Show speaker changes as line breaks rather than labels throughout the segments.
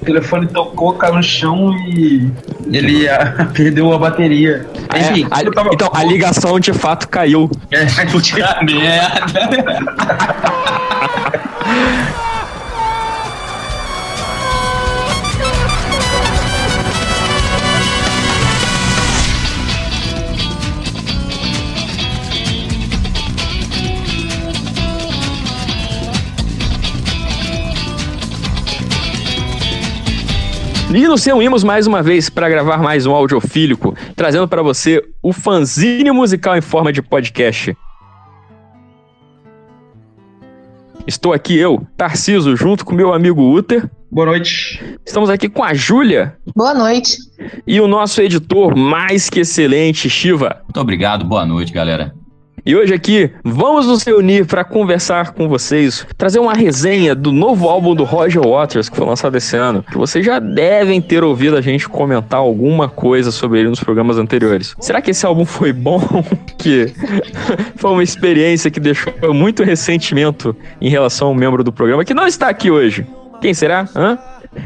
O telefone tocou, caiu no chão e ele a, perdeu a bateria.
Enfim, é, a, tava... então a ligação de fato caiu.
É, puta merda.
E nos reunimos mais uma vez para gravar mais um audiofílico, trazendo para você o fanzine musical em forma de podcast. Estou aqui eu, Tarciso, junto com meu amigo Uter.
Boa noite.
Estamos aqui com a Júlia.
Boa noite.
E o nosso editor mais que excelente, Shiva.
Muito obrigado, boa noite, galera.
E hoje aqui vamos nos reunir para conversar com vocês, trazer uma resenha do novo álbum do Roger Waters que foi lançado esse ano, que vocês já devem ter ouvido a gente comentar alguma coisa sobre ele nos programas anteriores. Será que esse álbum foi bom? que foi uma experiência que deixou muito ressentimento em relação ao membro do programa que não está aqui hoje. Quem será? Hã?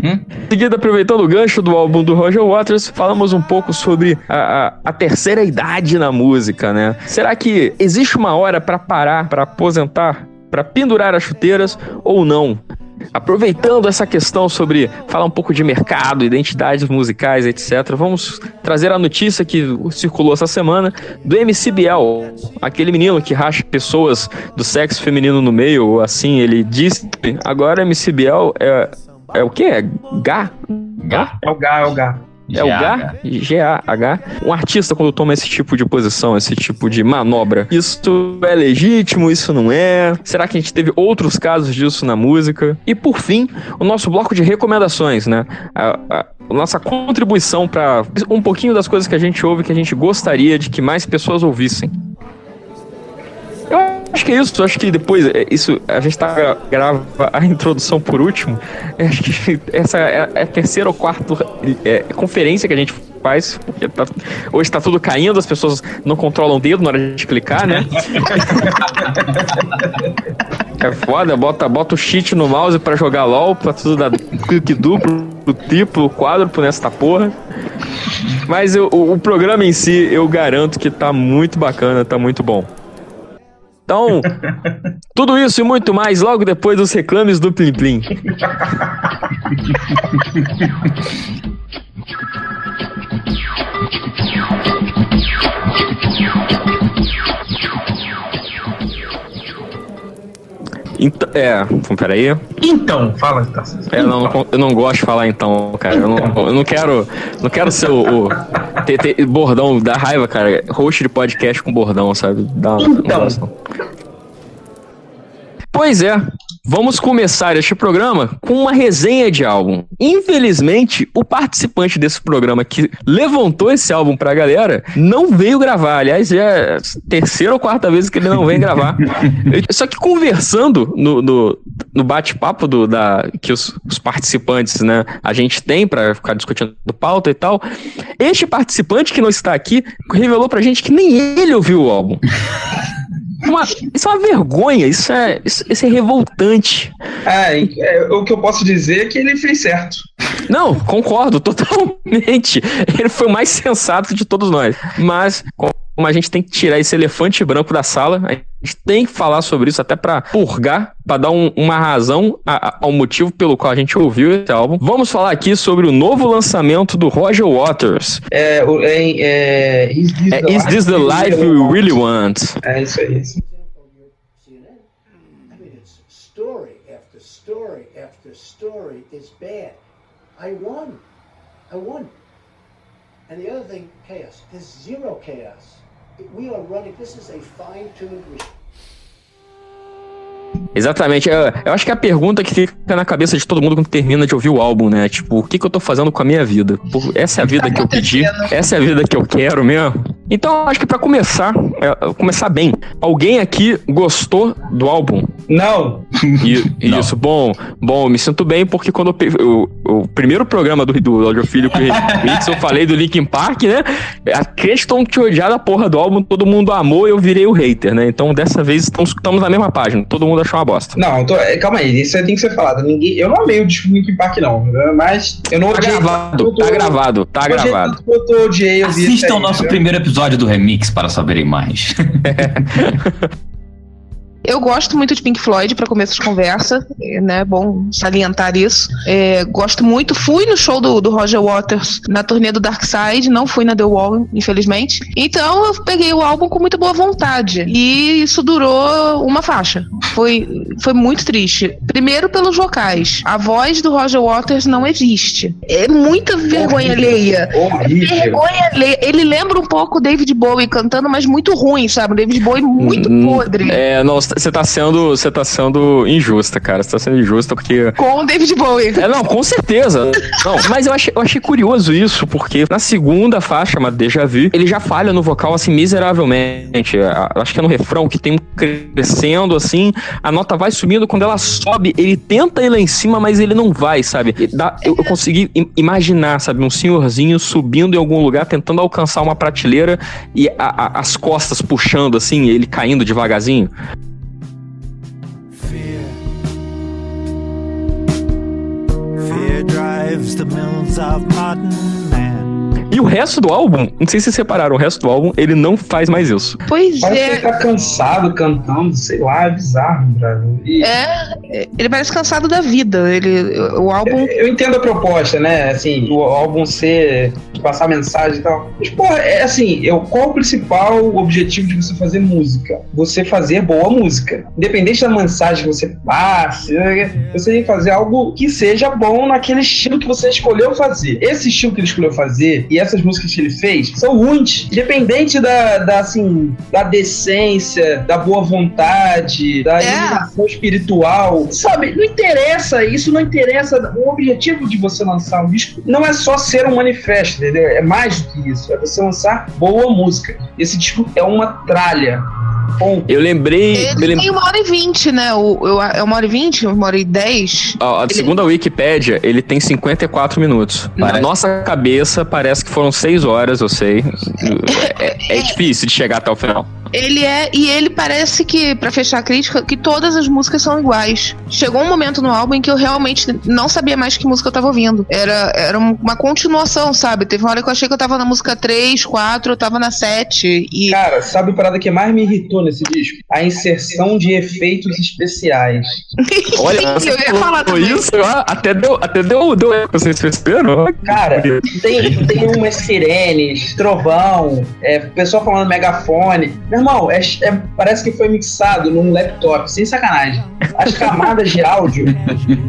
Hum? Em seguida, aproveitando o gancho do álbum do Roger Waters, falamos um pouco sobre a, a, a terceira idade na música, né? Será que existe uma hora para parar, para aposentar, para pendurar as chuteiras ou não? Aproveitando essa questão sobre falar um pouco de mercado, identidades musicais, etc., vamos trazer a notícia que circulou essa semana do MC Biel, aquele menino que racha pessoas do sexo feminino no meio, assim ele disse. Agora MC Biel é é o quê? É Gá?
Gá? É o Gá, é o Gá.
É o Gá? G-A-H. Um artista, quando toma esse tipo de posição, esse tipo de manobra, isso é legítimo, isso não é? Será que a gente teve outros casos disso na música? E por fim, o nosso bloco de recomendações, né? A, a, a nossa contribuição para um pouquinho das coisas que a gente ouve que a gente gostaria de que mais pessoas ouvissem. Acho que é isso. Acho que depois, é, isso, a gente tá, grava a introdução por último. Acho que essa é, é a terceira ou quarta é, conferência que a gente faz. Porque tá, hoje tá tudo caindo, as pessoas não controlam o dedo na hora de clicar, né? é foda, bota, bota o cheat no mouse pra jogar LOL, pra tudo dar clique duplo, triplo, quádruplo nessa porra. Mas eu, o, o programa em si, eu garanto que tá muito bacana, tá muito bom. Então, tudo isso e muito mais logo depois dos reclames do Plim Plim. Então, é, peraí.
Então, fala, então.
É, eu, não, eu não gosto de falar então, cara. Eu não, eu não quero. Não quero ser o. o ter, ter, bordão, dá raiva, cara. Host de podcast com bordão, sabe? Dá então. Pois é, vamos começar este programa com uma resenha de álbum. Infelizmente, o participante desse programa que levantou esse álbum pra galera não veio gravar. Aliás, é a terceira ou quarta vez que ele não vem gravar. Só que conversando no, no, no bate-papo da, que os, os, participantes, né, a gente tem para ficar discutindo pauta e tal, este participante que não está aqui revelou pra gente que nem ele ouviu o álbum. Uma, isso é uma vergonha, isso é, isso, isso é revoltante.
É, é, o que eu posso dizer é que ele fez certo.
Não, concordo totalmente. Ele foi o mais sensato de todos nós. Mas, como a gente tem que tirar esse elefante branco da sala, a gente tem que falar sobre isso até para purgar, para dar um, uma razão a, a, ao motivo pelo qual a gente ouviu esse álbum. Vamos falar aqui sobre o novo lançamento do Roger Waters.
É, é, é Is This,
é, the, Is this the Life We Really Want?
É isso aí. I won. I won. And the other thing, chaos. There's zero chaos. we are running, this is a fine-tuned
Exatamente. Eu, eu, acho que é a pergunta que fica na cabeça de todo mundo quando termina de ouvir o álbum, né? Tipo, o que, que eu tô fazendo com a minha vida? essa é a vida que eu pedi? Essa é a vida que eu quero mesmo? Então, acho que para começar, é, começar bem, alguém aqui gostou do álbum?
Não.
E, Não. Isso, bom, bom, me sinto bem porque quando eu, eu, o primeiro programa do, do Audiofílio com o Remix, eu falei do Linkin Park, né? A questão de odiar da porra do álbum, todo mundo amou e eu virei o hater, né? Então dessa vez estamos, estamos na mesma página, todo mundo achou uma bosta.
Não, tô, é, calma aí, isso aí tem que ser falado. Ninguém, eu não amei o disco Linkin Park, não, mas eu não
Tá
odiei.
gravado,
eu tô-
tá gravado, tá
eu odiei
gravado.
tanto eu odiei ouvir isso
Assistam
aí,
o nosso
entendeu?
primeiro episódio do Remix para saberem mais.
Eu gosto muito de Pink Floyd para começo de conversa, é, né? Bom salientar isso. É, gosto muito. Fui no show do, do Roger Waters na turnê do Dark Side, não fui na The Wall, infelizmente. Então eu peguei o álbum com muita boa vontade. E isso durou uma faixa. Foi, foi muito triste. Primeiro pelos vocais. A voz do Roger Waters não existe. É muita vergonha alheia.
Horrível.
Vergonha alheia. Ele lembra um pouco o David Bowie cantando, mas muito ruim, sabe? O David Bowie muito
Hum,
podre.
É, não, você tá sendo, você tá sendo injusta, cara. Você tá sendo injusta porque
Com o David Bowie.
É, não, com certeza. Não, mas eu achei, eu achei curioso isso, porque na segunda faixa, chamada Deja Vu, ele já falha no vocal, assim, miseravelmente. A- Acho que é no refrão, que tem um crescendo, assim, a nota vai subindo, quando ela sobe, ele tenta ir lá em cima, mas ele não vai, sabe? Dá- eu, eu consegui im- imaginar, sabe, um senhorzinho subindo em algum lugar, tentando alcançar uma prateleira e a- a- as costas puxando, assim, ele caindo devagarzinho.
Drives the mills of modern.
E o resto do álbum, não sei se vocês separaram, o resto do álbum, ele não faz mais isso.
Pois
Parece que ele
é.
tá cansado cantando, sei lá, é bizarro. E
É, ele parece cansado da vida. Ele, o álbum.
Eu entendo a proposta, né? Assim, o álbum ser. passar mensagem e tal. Mas, porra, é assim, eu, qual o principal objetivo de você fazer música? Você fazer boa música. Independente da mensagem que você passe, né, você tem que fazer algo que seja bom naquele estilo que você escolheu fazer. Esse estilo que ele escolheu fazer e essas músicas que ele fez são ruins. Independente da, da assim, da decência, da boa vontade, da
É.
iluminação espiritual. Sabe, não interessa, isso não interessa. O objetivo de você lançar um disco não é só ser um manifesto, entendeu? É mais do que isso. É você lançar boa música. Esse disco é uma tralha. Ponto.
Eu lembrei.
Ele
lem-
tem uma hora e vinte, né? O, eu- é uma hora e vinte, uma hora e dez.
Ó, a segunda Wikipédia, ele tem 54 minutos. Na nossa cabeça, parece que foram 6 horas, eu sei. É, é difícil de chegar até o final.
Ele é. E ele parece que, pra fechar a crítica, que todas as músicas são iguais. Chegou um momento no álbum em que eu realmente não sabia mais que música eu tava ouvindo. Era, era uma continuação, sabe? Teve uma hora que eu achei que eu tava na música 3, 4, eu tava na 7. E.
Cara, sabe a parada que mais me irritou nesse disco? A inserção de efeitos especiais.
Olha,
Sim,
você
eu ia falar
isso, até deu, até deu, deu eco, vocês perceberam?
Cara, tem, tem umas sirenes, trovão, é, pessoal falando megafone. Meu irmão, é- é- parece que foi mixado num laptop, sem sacanagem. As camadas de áudio,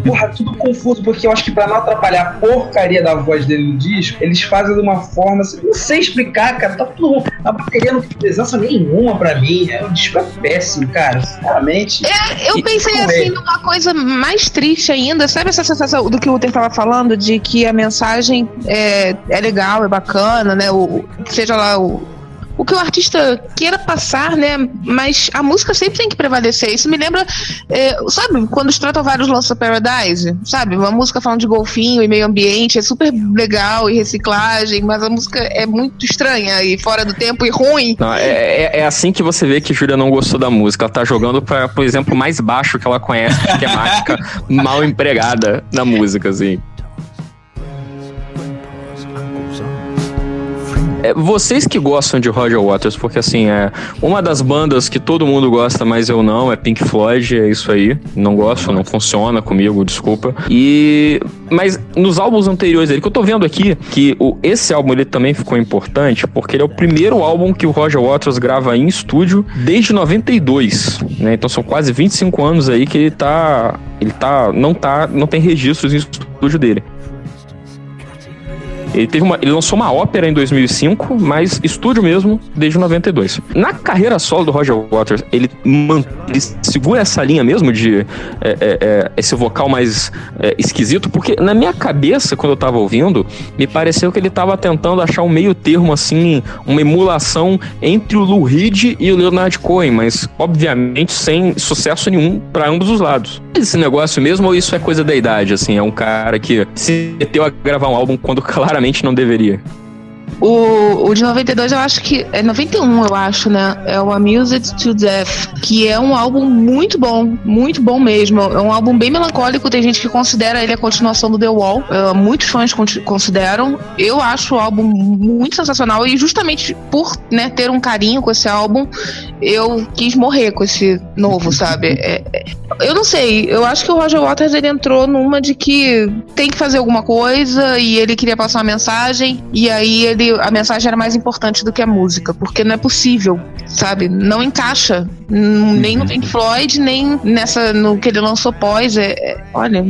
porra, tudo confuso, porque eu acho que pra não atrapalhar a porcaria da voz dele no disco, eles fazem de uma forma, assim, não sei explicar, cara, tá tudo. A bateria não tem presença nenhuma pra mim, é, o disco é péssimo, cara, sinceramente.
Eu
E-
pensei assim
é?
numa coisa mais triste ainda. Sabe essa sensação do que o Uther tava falando? De que a mensagem é, é legal, é bacana, né? O, seja lá o. O que o artista queira passar, né? Mas a música sempre tem que prevalecer. Isso me lembra, é, sabe, quando Stratovarius lança Paradise, sabe? Uma música falando de golfinho e meio ambiente, é super legal e reciclagem, mas a música é muito estranha e fora do tempo e ruim.
Não, é, é, é assim que você vê que Júlia não gostou da música. Ela tá jogando para pro exemplo mais baixo que ela conhece de temática mal empregada na música, assim. É, vocês que gostam de Roger Waters, porque assim, é uma das bandas que todo mundo gosta, mas eu não, é Pink Floyd, é isso aí. Não gosto, não funciona comigo, desculpa. E mas nos álbuns anteriores dele, que eu tô vendo aqui, que o, esse álbum ele também ficou importante, porque ele é o primeiro álbum que o Roger Waters grava em estúdio desde 92, né? Então são quase 25 anos aí que ele tá ele tá não tá não tem registros em estúdio dele. Ele teve uma, ele lançou uma ópera em 2005, mas estúdio mesmo desde 92. Na carreira solo do Roger Waters, ele, man, ele segura essa linha mesmo de é, é, é, esse vocal mais é, esquisito, porque na minha cabeça, quando eu tava ouvindo, me pareceu que ele tava tentando achar um meio termo, assim, uma emulação entre o Lou Reed e o Leonard Cohen, mas obviamente sem sucesso nenhum para ambos os lados. Esse negócio mesmo ou isso é coisa da idade, assim, é um cara que se meteu a gravar um álbum quando claramente não deveria?
O, o de 92 eu acho que. É 91, eu acho, né? É o Amused to Death, que é um álbum muito bom, muito bom mesmo. É um álbum bem melancólico, tem gente que considera ele a continuação do The Wall. Uh, muitos fãs consideram. Eu acho o álbum muito sensacional e justamente por né, ter um carinho com esse álbum, eu quis morrer com esse novo, sabe? É, é, eu não sei, eu acho que o Roger Waters ele entrou numa de que tem que fazer alguma coisa e ele queria passar uma mensagem e aí ele a mensagem era mais importante do que a música, porque não é possível, sabe? Não encaixa nem no Pink Floyd, nem nessa no que ele lançou pós. É, é, olha,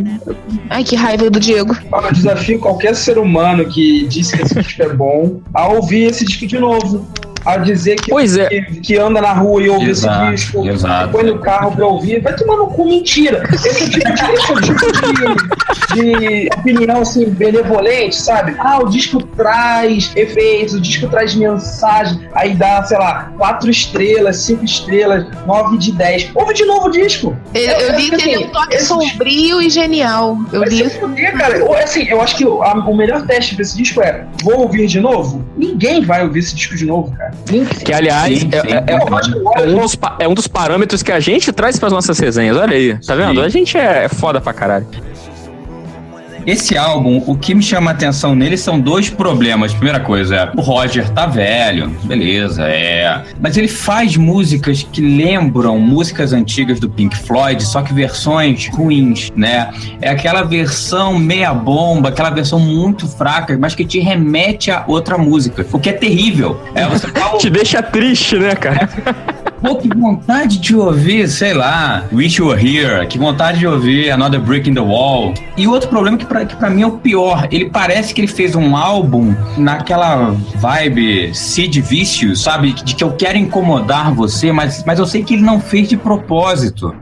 ai que raiva do Diego.
Eu desafio qualquer ser humano que disse que esse disco é bom a ouvir esse disco de novo a dizer que,
pois é.
que, que, anda na rua e ouve
exato,
esse disco,
exato.
põe no carro pra ouvir, vai tomar no cu mentira. Esse é o tipo, de, esse é o tipo de, opinião assim, benevolente, sabe? Ah, o disco traz efeitos, o disco traz mensagem, aí dá, sei lá, quatro estrelas, cinco estrelas, nove de dez. Ouve de novo o disco.
Eu, eu li que ele é um toque sombrio e genial. Eu li.
Poder, cara. Assim, eu acho que o, a, o melhor teste desse disco é: vou ouvir de novo? Ninguém vai ouvir esse disco de novo, cara.
Que, aliás, sim, sim. É, é, é, um dos, é um dos parâmetros que a gente traz para as nossas resenhas. Olha aí, tá vendo? Sim. A gente é foda pra caralho.
Esse álbum, o que me chama a atenção nele são dois problemas. Primeira coisa é, o Roger tá velho, beleza, é. Mas ele faz músicas que lembram músicas antigas do Pink Floyd, só que versões ruins, né? É aquela versão meia bomba, aquela versão muito fraca, mas que te remete a outra música. O que é terrível. É, você
fala... te deixa triste, né, cara?
Pô, que vontade de ouvir, sei lá, Wish You Were Here, que vontade de ouvir Another Brick in the Wall. E o outro problema que pra, que pra mim é o pior, ele parece que ele fez um álbum naquela vibe Sid Vicious, sabe? De que eu quero incomodar você, mas, mas eu sei que ele não fez de propósito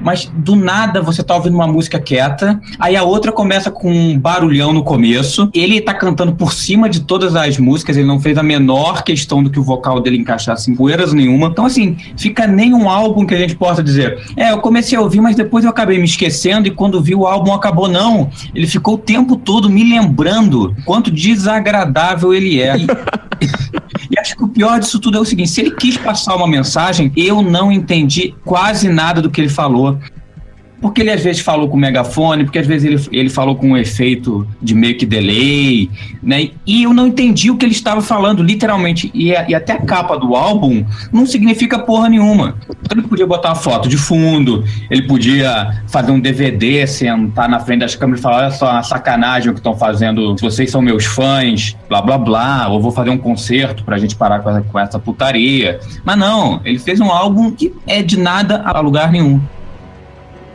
mas do nada você tá ouvindo uma música quieta, aí a outra começa com um barulhão no começo, ele tá cantando por cima de todas as músicas, ele não fez a menor questão do que o vocal dele encaixasse em poeiras nenhuma. Então, assim, fica nem um álbum que a gente possa dizer, é, eu comecei a ouvir, mas depois eu acabei me esquecendo e quando vi o álbum acabou, não. Ele ficou o tempo todo me lembrando quanto desagradável ele é. E, acho que o pior disso tudo é o seguinte: se ele quis passar uma mensagem, eu não entendi quase nada do que ele falou porque ele às vezes falou com megafone, porque às vezes ele, ele falou com um efeito de meio que delay, né? E eu não entendi o que ele estava falando, literalmente. E, e até a capa do álbum não significa porra nenhuma. Então ele podia botar uma foto de fundo, ele podia fazer um DVD, sentar na frente das câmeras e falar: olha só, a sacanagem o que estão fazendo, vocês são meus fãs, blá blá blá, ou vou fazer um concerto pra gente parar com essa, com essa putaria. Mas não, ele fez um álbum que é de nada a lugar nenhum.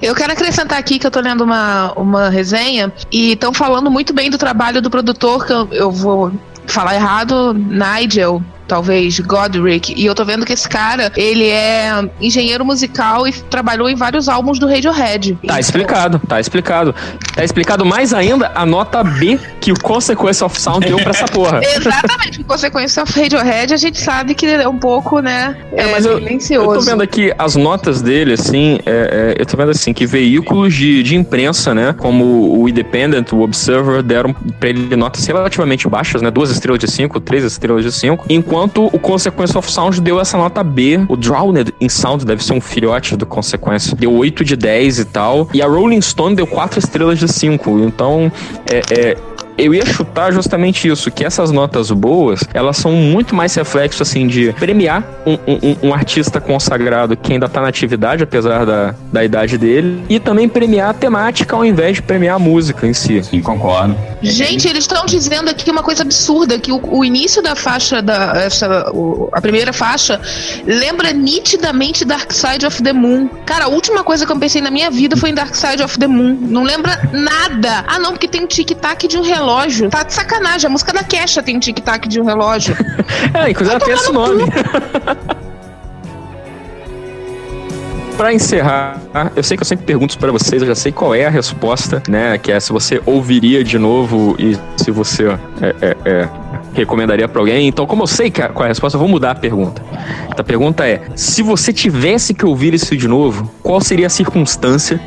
Eu quero acrescentar aqui que eu tô lendo uma, uma resenha e estão falando muito bem do trabalho do produtor, que eu, eu vou falar errado, Nigel talvez Godric, e eu tô vendo que esse cara, ele é engenheiro musical e trabalhou em vários álbuns do Radiohead.
Tá explicado, tá explicado. Tá explicado mais ainda a nota B que o Consequence of Sound deu pra essa porra.
Exatamente, o Consequence of Radiohead a gente sabe que é um pouco, né, é, mas eu,
eu tô vendo aqui as notas dele, assim, é, é, eu tô vendo assim, que veículos de, de imprensa, né, como o Independent, o Observer, deram pra ele notas relativamente baixas, né, duas estrelas de cinco, três estrelas de cinco, enquanto enquanto o Consequence of Sound deu essa nota B. O Drowned in Sound deve ser um filhote do Consequence. Deu 8 de 10 e tal. E a Rolling Stone deu 4 estrelas de 5. Então, é, é eu ia chutar justamente isso, que essas notas boas, elas são muito mais reflexo, assim, de premiar um, um, um, artista consagrado que ainda tá na atividade, apesar da, da idade dele, e também premiar a temática ao invés de premiar a música em si.
Sim, concordo.
Gente, eles estão dizendo aqui uma coisa absurda, que o, o início da faixa, da, essa, o, a primeira faixa, lembra nitidamente Dark Side of the Moon. Cara, a última coisa que eu pensei na minha vida foi em Dark Side of the Moon. Não lembra nada. Ah, não, porque tem um tic-tac de um relógio relógio. Tá de sacanagem. A música da Kesha tem tic-tac de um relógio.
É, inclusive ela tem esse nome. Pra encerrar, eu sei que eu sempre pergunto pra vocês, eu já sei qual é a resposta, né? Que é se você ouviria de novo e se você é, é, é, recomendaria pra alguém. Então, como eu sei que a- qual é a resposta, eu vou mudar a pergunta. A pergunta é: se você tivesse que ouvir isso de novo, qual seria a circunstância?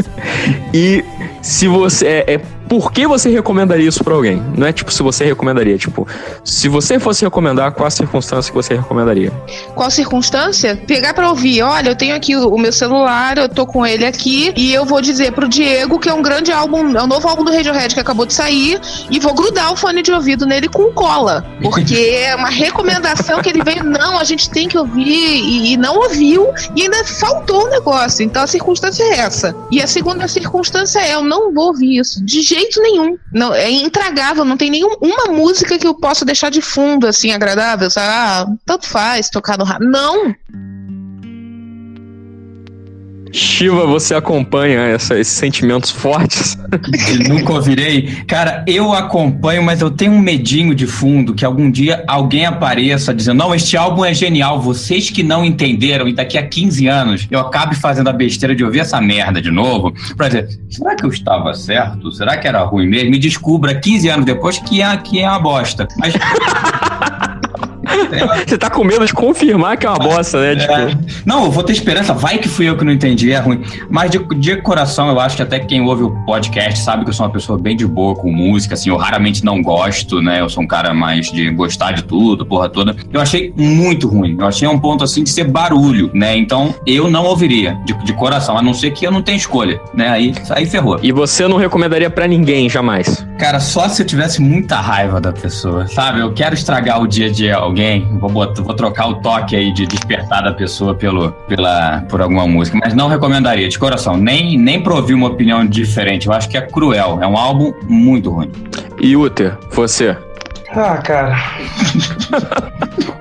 e se você. É, é, por que você recomendaria isso pra alguém? Não é tipo se você recomendaria, tipo, se você fosse recomendar, qual a circunstância que você recomendaria?
Qual circunstância? Pegar pra ouvir. Olha, eu tenho aqui o meu celular, eu tô com ele aqui e eu vou dizer pro Diego que é um grande álbum, é um novo álbum do Radiohead que acabou de sair e vou grudar o fone de ouvido nele com cola. Porque é uma recomendação que ele veio, não, a gente tem que ouvir e, e não ouviu e ainda faltou o negócio. Então a circunstância é essa. E a segunda circunstância é eu não vou ouvir isso de jeito nenhum. Não, é intragável, não tem nenhuma música que eu possa deixar de fundo assim agradável, sabe? Ah, tanto faz tocar no rádio. Não,
Shiva, você acompanha essa- esses sentimentos fortes?
E nunca ouvirei. Cara, eu acompanho, mas eu tenho um medinho de fundo que algum dia alguém apareça dizendo: Não, este álbum é genial. Vocês que não entenderam, e daqui a 15 anos eu acabe fazendo a besteira de ouvir essa merda de novo, pra dizer: será que eu estava certo? Será que era ruim mesmo? E descubra 15 anos depois que é, que é uma bosta. Mas.
Você tá com medo de confirmar que é uma bosta, né? Tipo,
É. Não, eu vou ter esperança. Vai que fui eu que não entendi, é ruim. Mas de, de coração, eu acho que até quem ouve o podcast sabe que eu sou uma pessoa bem de boa com música, assim, eu raramente não gosto, né? Eu sou um cara mais de gostar de tudo, porra toda. Eu achei muito ruim. Eu achei um ponto, assim, de ser barulho, né? Então, eu não ouviria, de, de coração, a não ser que eu não tenha escolha, né? Aí, aí ferrou.
E você não recomendaria pra ninguém, jamais.
Cara, só se eu tivesse muita raiva da pessoa, sabe? Eu quero estragar o dia de alguém, vou, botar- vou trocar o toque aí de despertar da pessoa pelo, pela, por alguma música, mas não recomendaria, de coração, nem, nem pra ouvir uma opinião diferente. Eu acho que é cruel, é um álbum muito ruim.
E Uther, você?
Ah, cara.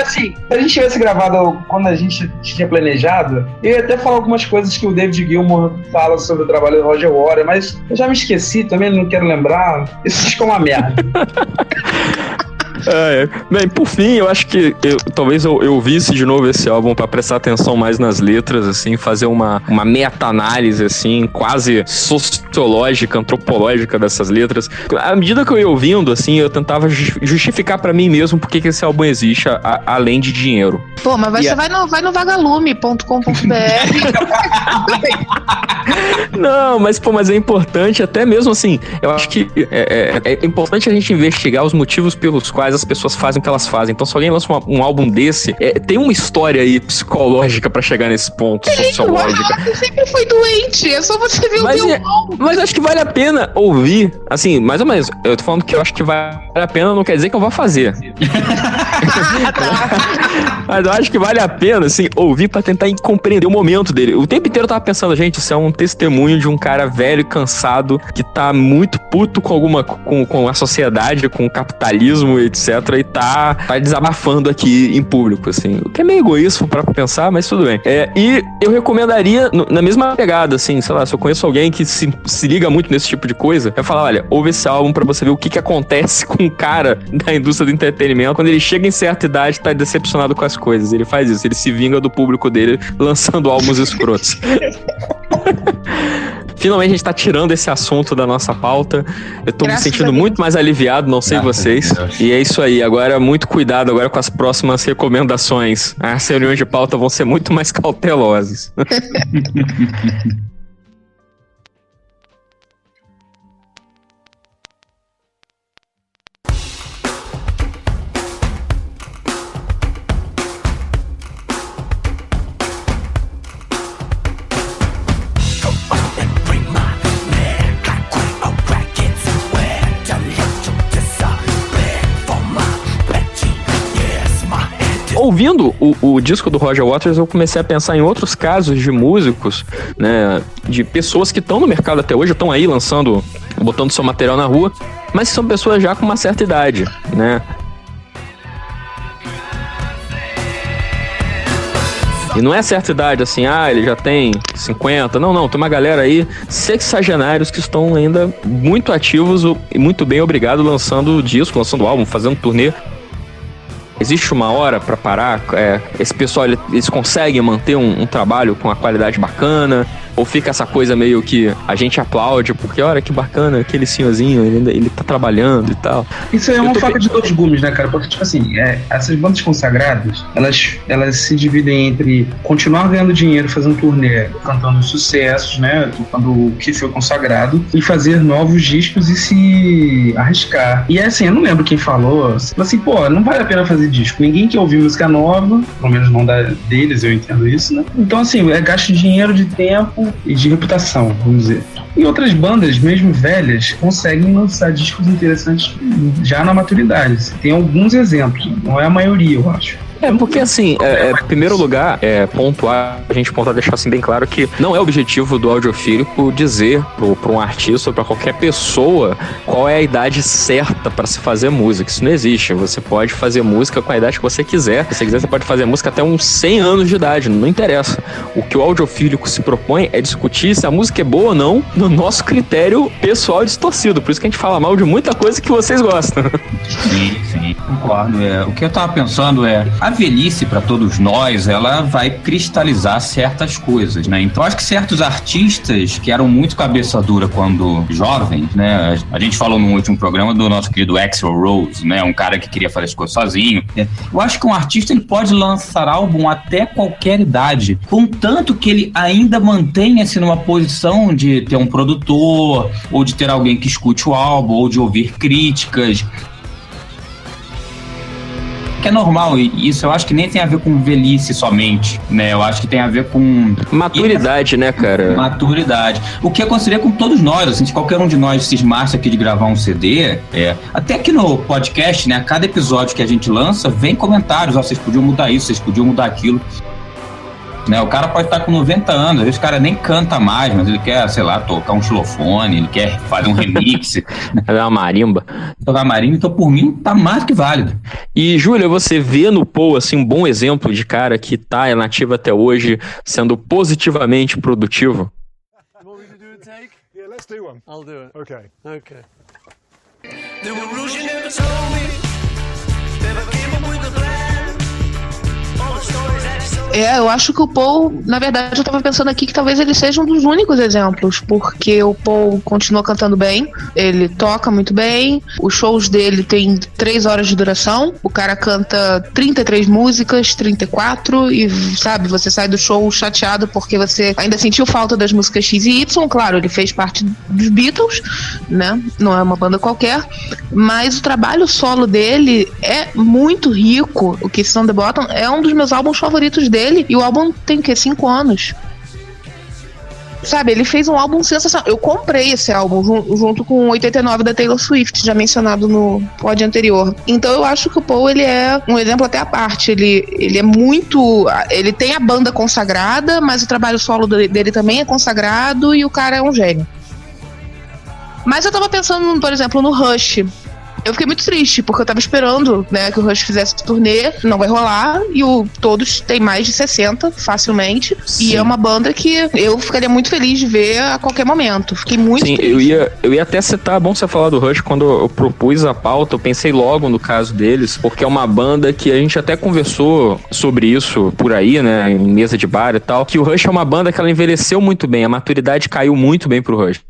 Assim, se a gente tivesse gravado quando a gente tinha planejado, eu ia até falar algumas coisas que o David Gilmour fala sobre o trabalho do Roger Waters, mas eu já me esqueci também, não quero lembrar. Isso ficou uma merda.
É, bem, por fim, eu acho que eu- talvez eu, eu ouvisse de novo esse álbum pra prestar atenção mais nas letras, assim, fazer uma, uma meta-análise, assim, quase sociológica, antropológica dessas letras. À medida que eu ia ouvindo, assim, eu tentava ju- justificar pra mim mesmo por que que esse álbum existe, a- a- além de dinheiro.
Pô, mas você
a-
vai no, vai no vagalume.com.br.
Não, mas pô, mas é importante, até mesmo assim, eu acho que é, é- é importante a gente investigar os motivos pelos quais as pessoas fazem o que elas fazem. Então, se alguém lança uma- um álbum desse, é, tem uma história aí psicológica pra chegar nesse ponto, sociológica.
Você sempre foi doente. É só você ver
Mas
o meu
é-
álbum.
Mas acho que vale a pena ouvir, assim, mais ou menos. Eu tô falando que eu acho que vale a pena, não quer dizer que eu vá fazer. Mas eu acho que vale a pena, assim, ouvir pra tentar compreender o momento dele. O tempo inteiro eu tava pensando, gente, isso é um testemunho de um cara velho e cansado que tá muito puto com alguma com, com a sociedade, com o capitalismo, etc. E tá, tá desabafando aqui em público, assim. O que é meio egoísta pra pensar, mas tudo bem. É, e eu recomendaria, na mesma pegada, assim, sei lá, se eu conheço alguém que se, se liga muito nesse tipo de coisa, eu falar, olha, ouve esse álbum pra você ver o que, que acontece com o cara da indústria do entretenimento quando ele chega em certa idade tá decepcionado com as coisas. Ele faz isso, ele se vinga do público dele lançando álbuns escrotos. Finalmente a gente tá tirando esse assunto da nossa pauta. Eu tô
Graças
me sentindo muito mais aliviado, não sei
Graças
vocês.
a Deus.
E é isso aí. Agora, muito cuidado agora com as próximas recomendações. As reuniões de pauta vão ser muito mais cautelosas. Ouvindo o, o disco do Roger Waters, eu comecei a pensar em outros casos de músicos, né? De pessoas que estão no mercado até hoje, estão aí lançando, botando seu material na rua, mas que são pessoas já com uma certa idade, né? E não é certa idade assim, ah, ele já tem 50. Não, não, tem uma galera aí, sexagenários, que estão ainda muito ativos e muito bem, obrigado, lançando disco, lançando álbum, fazendo turnê. Existe uma hora para parar? É, esse pessoal, eles conseguem manter um, um trabalho com a qualidade bacana? Ou fica essa coisa meio que a gente aplaude, porque olha que bacana, aquele senhorzinho, ele, ele tá trabalhando e tal.
Isso é uma faca de dois gumes, né, cara? Porque, tipo assim, é, essas bandas consagradas, elas, elas se dividem entre continuar ganhando dinheiro fazendo turnê, cantando sucessos, né? Quando o que foi consagrado, e fazer novos discos e se arriscar. E é assim, eu não lembro quem falou, assim, pô, não vale a pena fazer disco. Ninguém quer ouvir música nova, pelo menos não da, deles, eu entendo isso, né? Então, assim, é gasto de dinheiro, de tempo e de reputação, vamos dizer. E outras bandas, mesmo velhas, conseguem lançar discos interessantes já na maturidade. Tem alguns exemplos, não é a maioria, eu acho.
É, porque assim, é, é, primeiro lugar, é pontuar, a gente pontuar deixar assim bem claro que não é objetivo do audiofílico dizer para um artista ou para qualquer pessoa qual é a idade certa para se fazer música. Isso não existe. Você pode fazer música com a idade que você quiser. Se você quiser, você pode fazer música até uns 100 anos de idade, não interessa. O que o audiofílico se propõe é discutir se a música é boa ou não no nosso critério pessoal distorcido. Por isso que a gente fala mal de muita coisa que vocês gostam.
Sim, sim, concordo. É, o que eu tava pensando é, a velhice para todos nós, ela vai cristalizar certas coisas, né? Então acho que certos artistas que eram muito cabeça dura quando jovens, né? A gente falou no último programa do nosso querido Axel Rose, né? Um cara que queria fazer as coisas sozinho. Eu acho que um artista ele pode lançar álbum até qualquer idade, contanto que ele ainda mantenha-se numa posição de ter um produtor ou de ter alguém que escute o álbum ou de ouvir críticas que é normal. E isso eu acho que nem tem a ver com velhice somente, né? Eu acho que tem a ver com.
Maturidade, né, cara?
Maturidade. O que aconselharia com todos nós, assim, se qualquer um de nós cismasse aqui de gravar um CD, é. Até aqui no podcast, né? A cada episódio que a gente lança, vem comentários. Ó, vocês podiam mudar isso, vocês podiam mudar aquilo. Né? O cara pode estar com 90 anos, às vezes o cara nem canta mais, mas ele quer, sei lá, tocar um xilofone, ele quer fazer um remix.
Fazer uma marimba.
Tocar marimba, então por mim tá mais que válido.
E, Júlia, você vê no Paul, assim, um bom exemplo de cara que tá é nativo até hoje, sendo positivamente produtivo?
Yeah, let's do one.
I'll do it.
Okay.
Okay.
The rules you never told me. Never came up with a plan. All the stories told
É, eu acho que o Paul, na verdade, eu tava pensando aqui que talvez ele seja um dos únicos exemplos, porque o Paul continua cantando bem, ele toca muito bem, os shows dele tem três horas de duração, o cara canta 33 músicas, 34, e sabe, você sai do show chateado porque você ainda sentiu falta das músicas X e Y, claro, ele fez parte dos Beatles, né? Não é uma banda qualquer, mas o trabalho solo dele é muito rico. O Kiss on the Bottom é um dos meus álbuns favoritos dele e o álbum tem o? Cinco anos. Sabe, ele fez um álbum sensacional. Eu comprei esse álbum jun- junto com o 89 da Taylor Swift, já mencionado no pod anterior. Então eu acho que o Paul ele é um exemplo até à parte. Ele, ele é muito. Ele tem a banda consagrada, mas o trabalho solo dele também é consagrado e o cara é um gênio. Mas eu tava pensando, por exemplo, no Rush. Eu fiquei muito triste, porque eu tava esperando, né, que o Rush fizesse turnê, não vai rolar, e o, todos têm mais de 60, facilmente. E é uma banda que eu ficaria muito feliz de ver a qualquer momento. Fiquei muito
Sim,
triste.
eu ia, eu ia até citar, é bom você falar do Rush, quando eu propus a pauta, eu pensei logo no caso deles, porque é uma banda que a gente até conversou sobre isso por aí, né, em mesa de bar e tal, que o Rush é uma banda que ela envelheceu muito bem, a maturidade caiu muito bem pro Rush.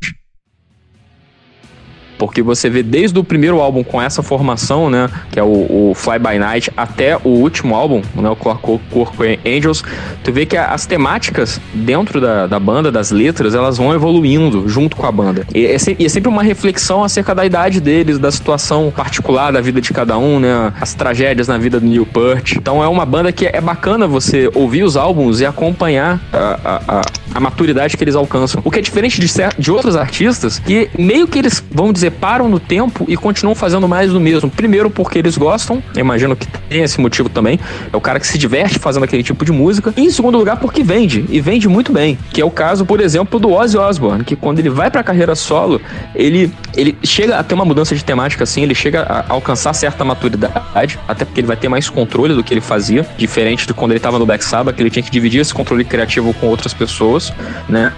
Porque você vê desde o primeiro álbum com essa formação, né? Que é o, o Fly By Night, até o último álbum, né? O Corco Angels. Tu vê que as temáticas dentro da, da banda, das letras, elas vão evoluindo junto com a banda. E é, e é sempre uma reflexão acerca da idade deles, da situação particular da vida de cada um, né? As tragédias na vida do Neil Peart. Então é uma banda que é bacana você ouvir os álbuns e acompanhar a, a, a, a maturidade que eles alcançam. O que é diferente de, de outros artistas que meio que eles, vamos dizer param no tempo e continuam fazendo mais do mesmo. Primeiro porque eles gostam, imagino que tem esse motivo também. É o cara que se diverte fazendo aquele tipo de música. E em segundo lugar porque vende, e vende muito bem. Que é o caso, por exemplo, do Ozzy Osbourne, que quando ele vai pra carreira solo, ele, ele chega a ter uma mudança de temática assim, ele chega a alcançar certa maturidade, até porque ele vai ter mais controle do que ele fazia, diferente de quando ele tava no Black Sabbath, que ele tinha que dividir esse controle criativo com outras pessoas, né?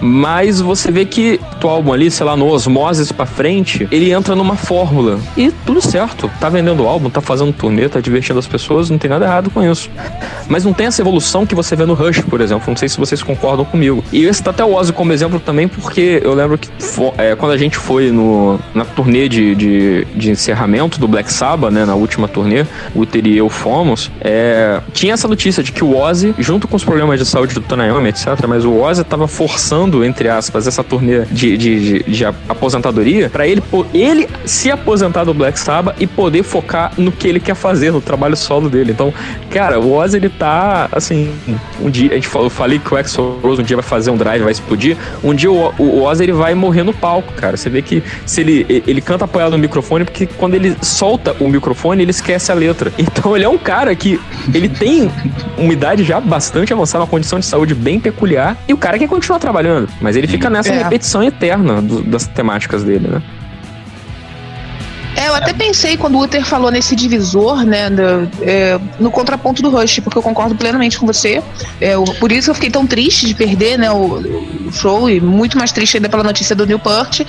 Mas você vê que o álbum ali, sei lá, no Osmosis pra frente, ele entra numa fórmula. E tudo certo. Tá vendendo álbum, tá fazendo turnê, tá divertindo as pessoas, não tem nada errado com isso. Mas não tem essa evolução que você vê no Rush, por exemplo. Não sei se vocês concordam comigo. E esse tá até o Ozzy como exemplo também, porque eu lembro que é, quando a gente foi no, na turnê de, de, de encerramento do Black Sabbath, né, na última turnê, o Uther e eu fomos, é, tinha essa notícia de que o Ozzy, junto com os problemas de saúde do Tonayomi, etc., mas o Ozzy tava forçando, entre aspas, essa turnê de, de, de, de aposentadoria para ele, ele se aposentar do Black Sabbath e poder focar no que ele quer fazer, no trabalho solo dele. Então, cara, o Ozzy, ele tá, assim, um dia, a gente falou, eu falei que o Axl Rose um dia vai fazer um drive, vai explodir, um dia o, o Ozzy, ele vai morrer no palco, cara. Você vê que se ele, ele canta apoiado no microfone, porque quando ele solta o microfone, ele esquece a letra. Então, ele é um cara que, ele tem uma idade já bastante avançada, uma condição de saúde bem peculiar, e o cara quer continuar trabalhando, mas ele fica nessa
É.
repetição eterna do- das temáticas dele, né?
Eu até pensei quando o Uther falou nesse divisor, né, do- é, no contraponto do Rush, porque eu concordo plenamente com você. É, o- por isso eu fiquei tão triste de perder, né, o, o show e muito mais triste ainda pela notícia do Newport.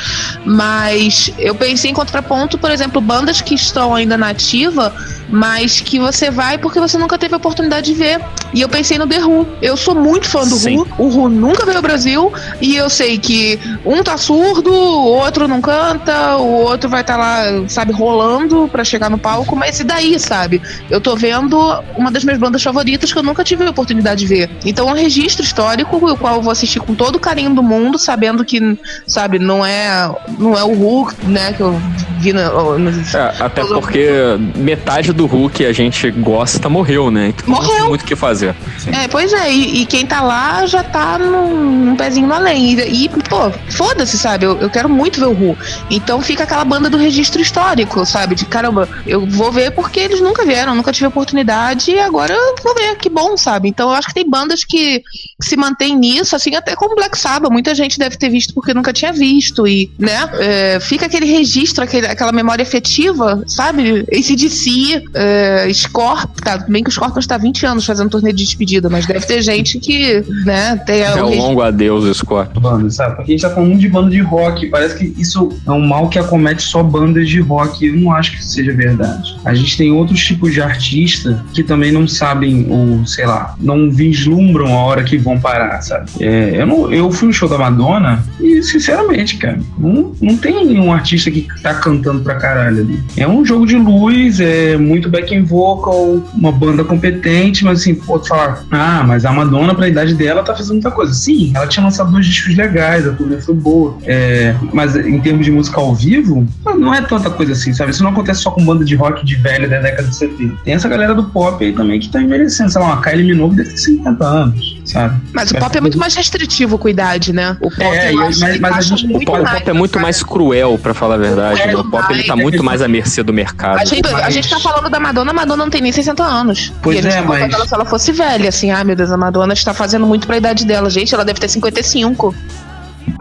Mas eu pensei em contraponto, por exemplo, bandas que estão ainda na ativa, mas que você vai porque você nunca teve a oportunidade de ver. E eu pensei no The Who. Eu sou muito fã do
Sim.
Who. O Who nunca veio ao Brasil e eu sei que um tá surdo, o outro não canta, o outro vai estar lá, sabe, rolando pra chegar no palco, mas e daí, sabe? Eu tô vendo uma das minhas bandas favoritas que eu nunca tive a oportunidade de ver. Então é um registro histórico, o qual eu vou assistir com todo o carinho do mundo, sabendo que, sabe, não é, não é o Who, né, que eu vi no, nos
É, até porque metade do Hulk que a gente gosta morreu, né? Então não tem
Morreu.
muito o que fazer.
É, pois é, e, e quem tá lá já tá num, num pezinho no além. E, e, pô, foda-se, sabe? Eu, eu quero muito ver o Who. Então fica aquela banda do registro histórico, sabe? De caramba, eu vou ver porque eles nunca vieram, nunca tive oportunidade e agora eu vou ver, que bom, sabe? Então eu acho que tem bandas que, que se mantêm nisso, assim, até como Black Sabbath. Muita gente deve ter visto porque nunca tinha visto. E, né? é, fica aquele registro, aquele, aquela memória afetiva, sabe? ACDC, é, Scorp, tá? Bem que o Scorpions tá há 20 anos fazendo turnê de despedida, mas deve ter gente que, né, tem
É
o
um longo adeus, Scott.
banda, sabe? Porque a gente tá falando de banda de rock. Parece que isso é um mal que acomete só bandas de rock. Eu não acho que isso seja verdade. A gente tem outros tipos de artista que também não sabem, ou sei lá, não vislumbram a hora que vão parar, sabe? É, eu, não, eu fui no show da Madonna e, sinceramente, cara, não, não tem um artista que tá cantando pra caralho ali. É um jogo de luz, é muito backing vocal, uma banda competente, mas assim, pô, tu falar, ah, mas a Madonna, pra idade dela, tá fazendo muita coisa. Sim, ela tinha lançado dois discos legais, a turnê foi boa. É, mas em termos de música ao vivo, não é tanta coisa assim, sabe? Isso não acontece só com banda de rock de velho da década de 70. Tem essa galera do pop aí também que tá envelhecendo, sei lá, uma Kylie Minogue deve ter 50 anos, sabe?
Mas o pop é muito mais restritivo com idade, né? O pop
É,
eu acho
mas- mas a gente- o
muito
O
mais.
pop é muito mais cruel, pra falar a verdade.
É,
o pop ele tá muito mais à mercê do mercado.
A gente, a
Mas-
gente tá falando da Madonna, a Madonna não tem nem 60 anos.
Pois
e a gente
é,
tá
mas-
dela se ela fosse velha, assim, ah, meu Deus, a Madonna está fazendo muito pra idade dela. Gente, ela deve ter 55.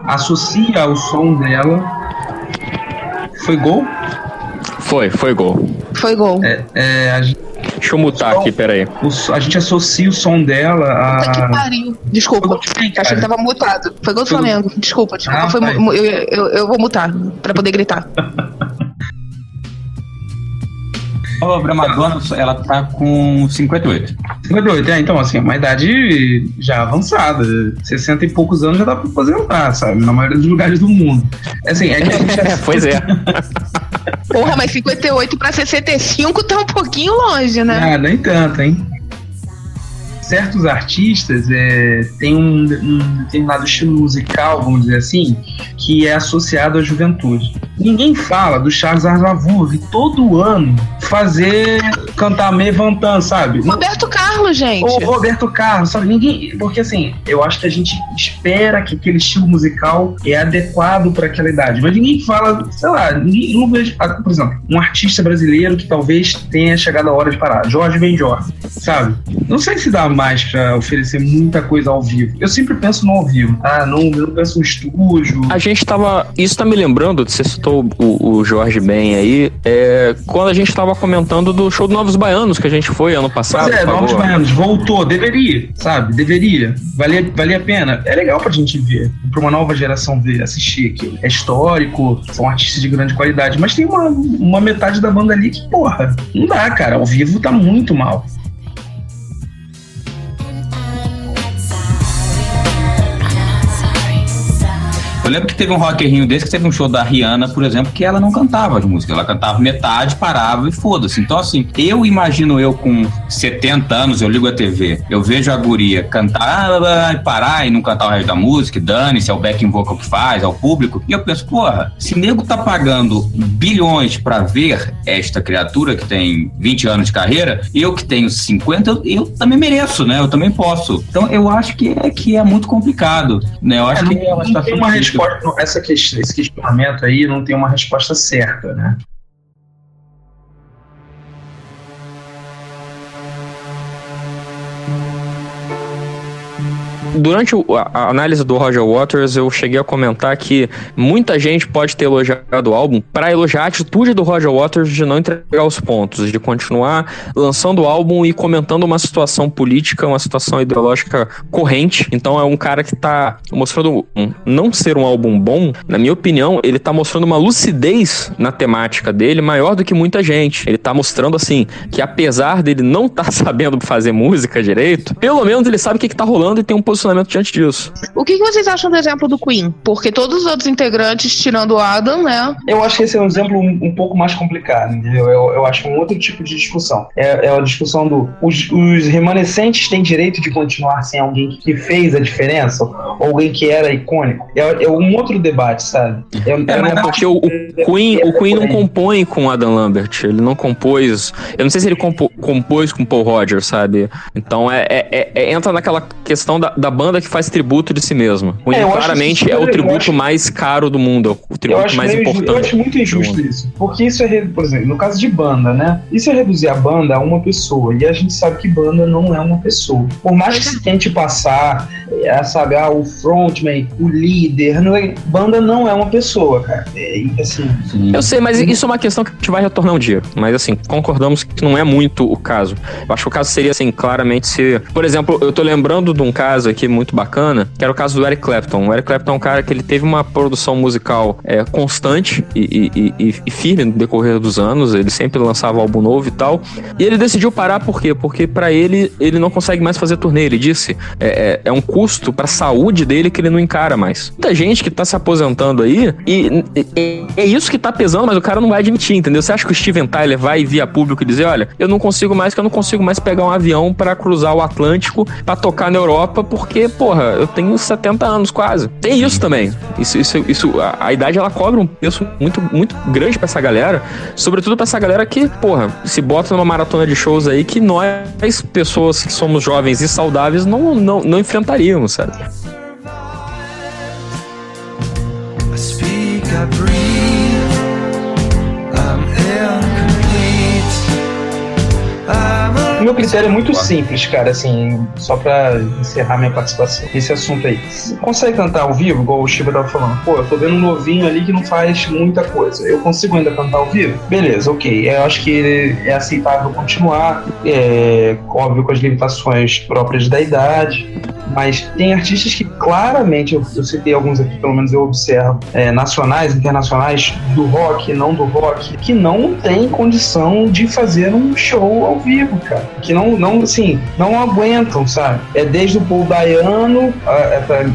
Associa o som dela. Foi gol?
Foi, foi gol.
Foi gol.
É, é, a, gente-
Deixa eu mutar aqui, peraí.
o a gente associa o som dela
Puta que
a.
pariu. Desculpa.
Cara?
Achei que tava mutado. Foi gol do Flamengo. Desculpa, desculpa.
Ah,
Foi
tá.
eu, eu, eu vou mutar pra poder gritar.
A Madonna, ela tá com 58.
58, é, então, assim, é uma idade já avançada. 60 e poucos anos já dá pra aposentar, sabe? Na maioria dos lugares do mundo. Assim, é que a gente
É, pois é.
Porra, mas 58 pra 65 tá um pouquinho longe, né?
Ah, nem tanto, hein? Certos artistas é, têm um, um determinado estilo musical, vamos dizer assim, que é associado à juventude. Ninguém fala do Charles Aznavour todo ano fazer cantar Me Vantan, sabe?
Roberto Carlos, gente.
Ou Roberto Carlos, sabe? Ninguém. Porque assim, eu acho que a gente espera que aquele estilo musical é adequado para aquela idade. Mas ninguém fala, sei lá, ninguém não vejo. ah, Por exemplo, um artista brasileiro que talvez tenha chegado a hora de parar. Jorge Benjor, sabe? Não sei se dá mais para oferecer muita coisa ao vivo. Eu sempre penso no ao vivo, tá? Não, eu não penso no estúdio.
A gente tava. Isso tá me lembrando, você citou o, o Jorge bem aí, é, quando a gente tava comentando do show do Novos Baianos que a gente foi ano passado.
Pois é, Novos. Baianos, voltou, deveria, sabe? Deveria. Valia, valia a pena. É legal pra gente ver, pra uma nova geração ver, assistir aquilo. É histórico, são artistas de grande qualidade, mas tem uma, uma metade da banda ali que, porra, não dá, cara. Ao vivo tá muito mal.
Eu lembro que teve um Rock in Rio desse, que teve um show da Rihanna, por exemplo, que ela não cantava as músicas. Ela cantava metade, parava e foda-se. Então, assim, eu imagino eu com 70 anos, eu ligo a TV, eu vejo a guria cantar ah, e parar e não cantar o resto da música, dane-se, é o backing vocal que faz, é o público. E eu penso, porra, se nego tá pagando bilhões pra ver esta criatura que tem 20 anos de carreira, eu que tenho 50, eu, eu também mereço, né? Eu também posso. Então, eu acho que é, que é muito complicado, né? Eu acho
É,
que é uma situação
uma
difícil.
Resposta, essa esse questionamento aí não tem uma resposta certa, né?
Durante a, análise do Roger Waters, eu cheguei a comentar que muita gente pode ter elogiado o álbum para elogiar a atitude do Roger Waters de não entregar os pontos, de continuar lançando o álbum e comentando uma situação política, uma situação ideológica corrente. Então é um cara que tá mostrando não ser um álbum bom, na minha opinião, ele tá mostrando uma lucidez na temática dele maior do que muita gente. Ele tá mostrando assim que apesar dele não estar sabendo fazer música direito, pelo menos ele sabe o que, que tá rolando e tem um posicionamento diante disso.
O que, que vocês acham do exemplo do Queen? Porque todos os outros integrantes, tirando o Adam, né?
Eu acho que esse é um exemplo um, um pouco mais complicado, entendeu? Eu, eu acho que é um outro tipo de discussão. É, é a discussão do. Os, os remanescentes têm direito de continuar sem alguém que fez a diferença? Ou alguém que era icônico? É, é um outro debate, sabe? É,
É, mas porque o, o Queen, o Queen não compõe com Adam Lambert, ele não compôs. Eu não sei se ele compo- compôs com Paul Rogers, sabe? Então é, é- é- é- entra naquela questão da, da banda que faz tributo de si mesma. Queen
É,
claramente é o tributo
acho-
mais caro do mundo, o
Eu
tributo
acho,
mais importante.
eu acho muito injusto isso. Porque isso é, re- por exemplo, no caso de banda, né? Isso é reduzir a banda a uma pessoa. E a gente sabe que banda não é uma pessoa. Por mais que se tente passar, é, sabe, ah, o frontman, o líder, não é- banda não é uma pessoa, cara. É, assim,
Sim.
Eu sei, mas isso é uma questão que a gente vai retornar um dia. Mas assim, concordamos que não é muito o caso. Eu acho que o caso seria assim, claramente se. Por exemplo, eu tô lembrando de um caso aqui muito bacana, que era o caso do Eric Clapton. O Eric Clapton é um cara que ele teve uma produção musical é, constante e, e- e- e firme no decorrer dos anos. Ele sempre lançava álbum novo e tal. E ele decidiu parar por quê? Porque pra ele, ele não consegue mais fazer turnê. Ele disse, é, é, é um custo pra saúde dele que ele não encara mais. Muita gente que tá se aposentando aí, e, é isso que tá pesando, mas o cara não vai admitir, entendeu? Você acha que o Steven Tyler vai via público e dizer, olha, eu não consigo mais, que eu não consigo mais pegar um avião pra cruzar o Atlântico pra tocar na Europa, porque, porra, eu tenho 70 anos quase. Tem isso também. Isso, isso, isso a, a idade ela cobra um preço muito, muito grande pra essa galera, sobretudo pra essa galera que, porra, se bota numa maratona de shows aí que nós, pessoas que somos jovens e saudáveis, não, não, não enfrentaríamos, sabe?
I speak, I breathe.
O meu critério é muito simples, cara, assim, só pra encerrar minha participação nesse assunto aí. Consegue cantar ao vivo, igual o Shiba tava falando? Pô, eu tô vendo um novinho ali que não faz muita coisa. Eu consigo ainda cantar ao vivo? Beleza, ok. Eu acho que é aceitável continuar, é, óbvio, com as limitações próprias da idade. Mas tem artistas que claramente, eu, eu citei alguns aqui, pelo menos eu observo, é, nacionais, internacionais, do rock, não do rock, que não tem condição de fazer um show ao vivo, cara. Que não, não, assim, não aguentam, sabe? É desde o Paul Dayano,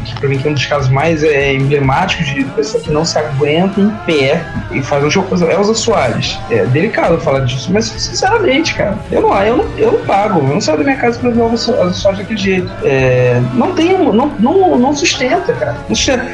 que pra mim é um dos casos mais é, emblemáticos de pessoa que não se aguenta em pé e faz um exemplo, Elza Soares. É delicado falar disso, mas sinceramente, cara, eu não, eu não, eu não pago, eu não saio da minha casa pra ver Elza Soares daquele jeito. É, não tem, não, não, não sustenta, cara. Não sustenta.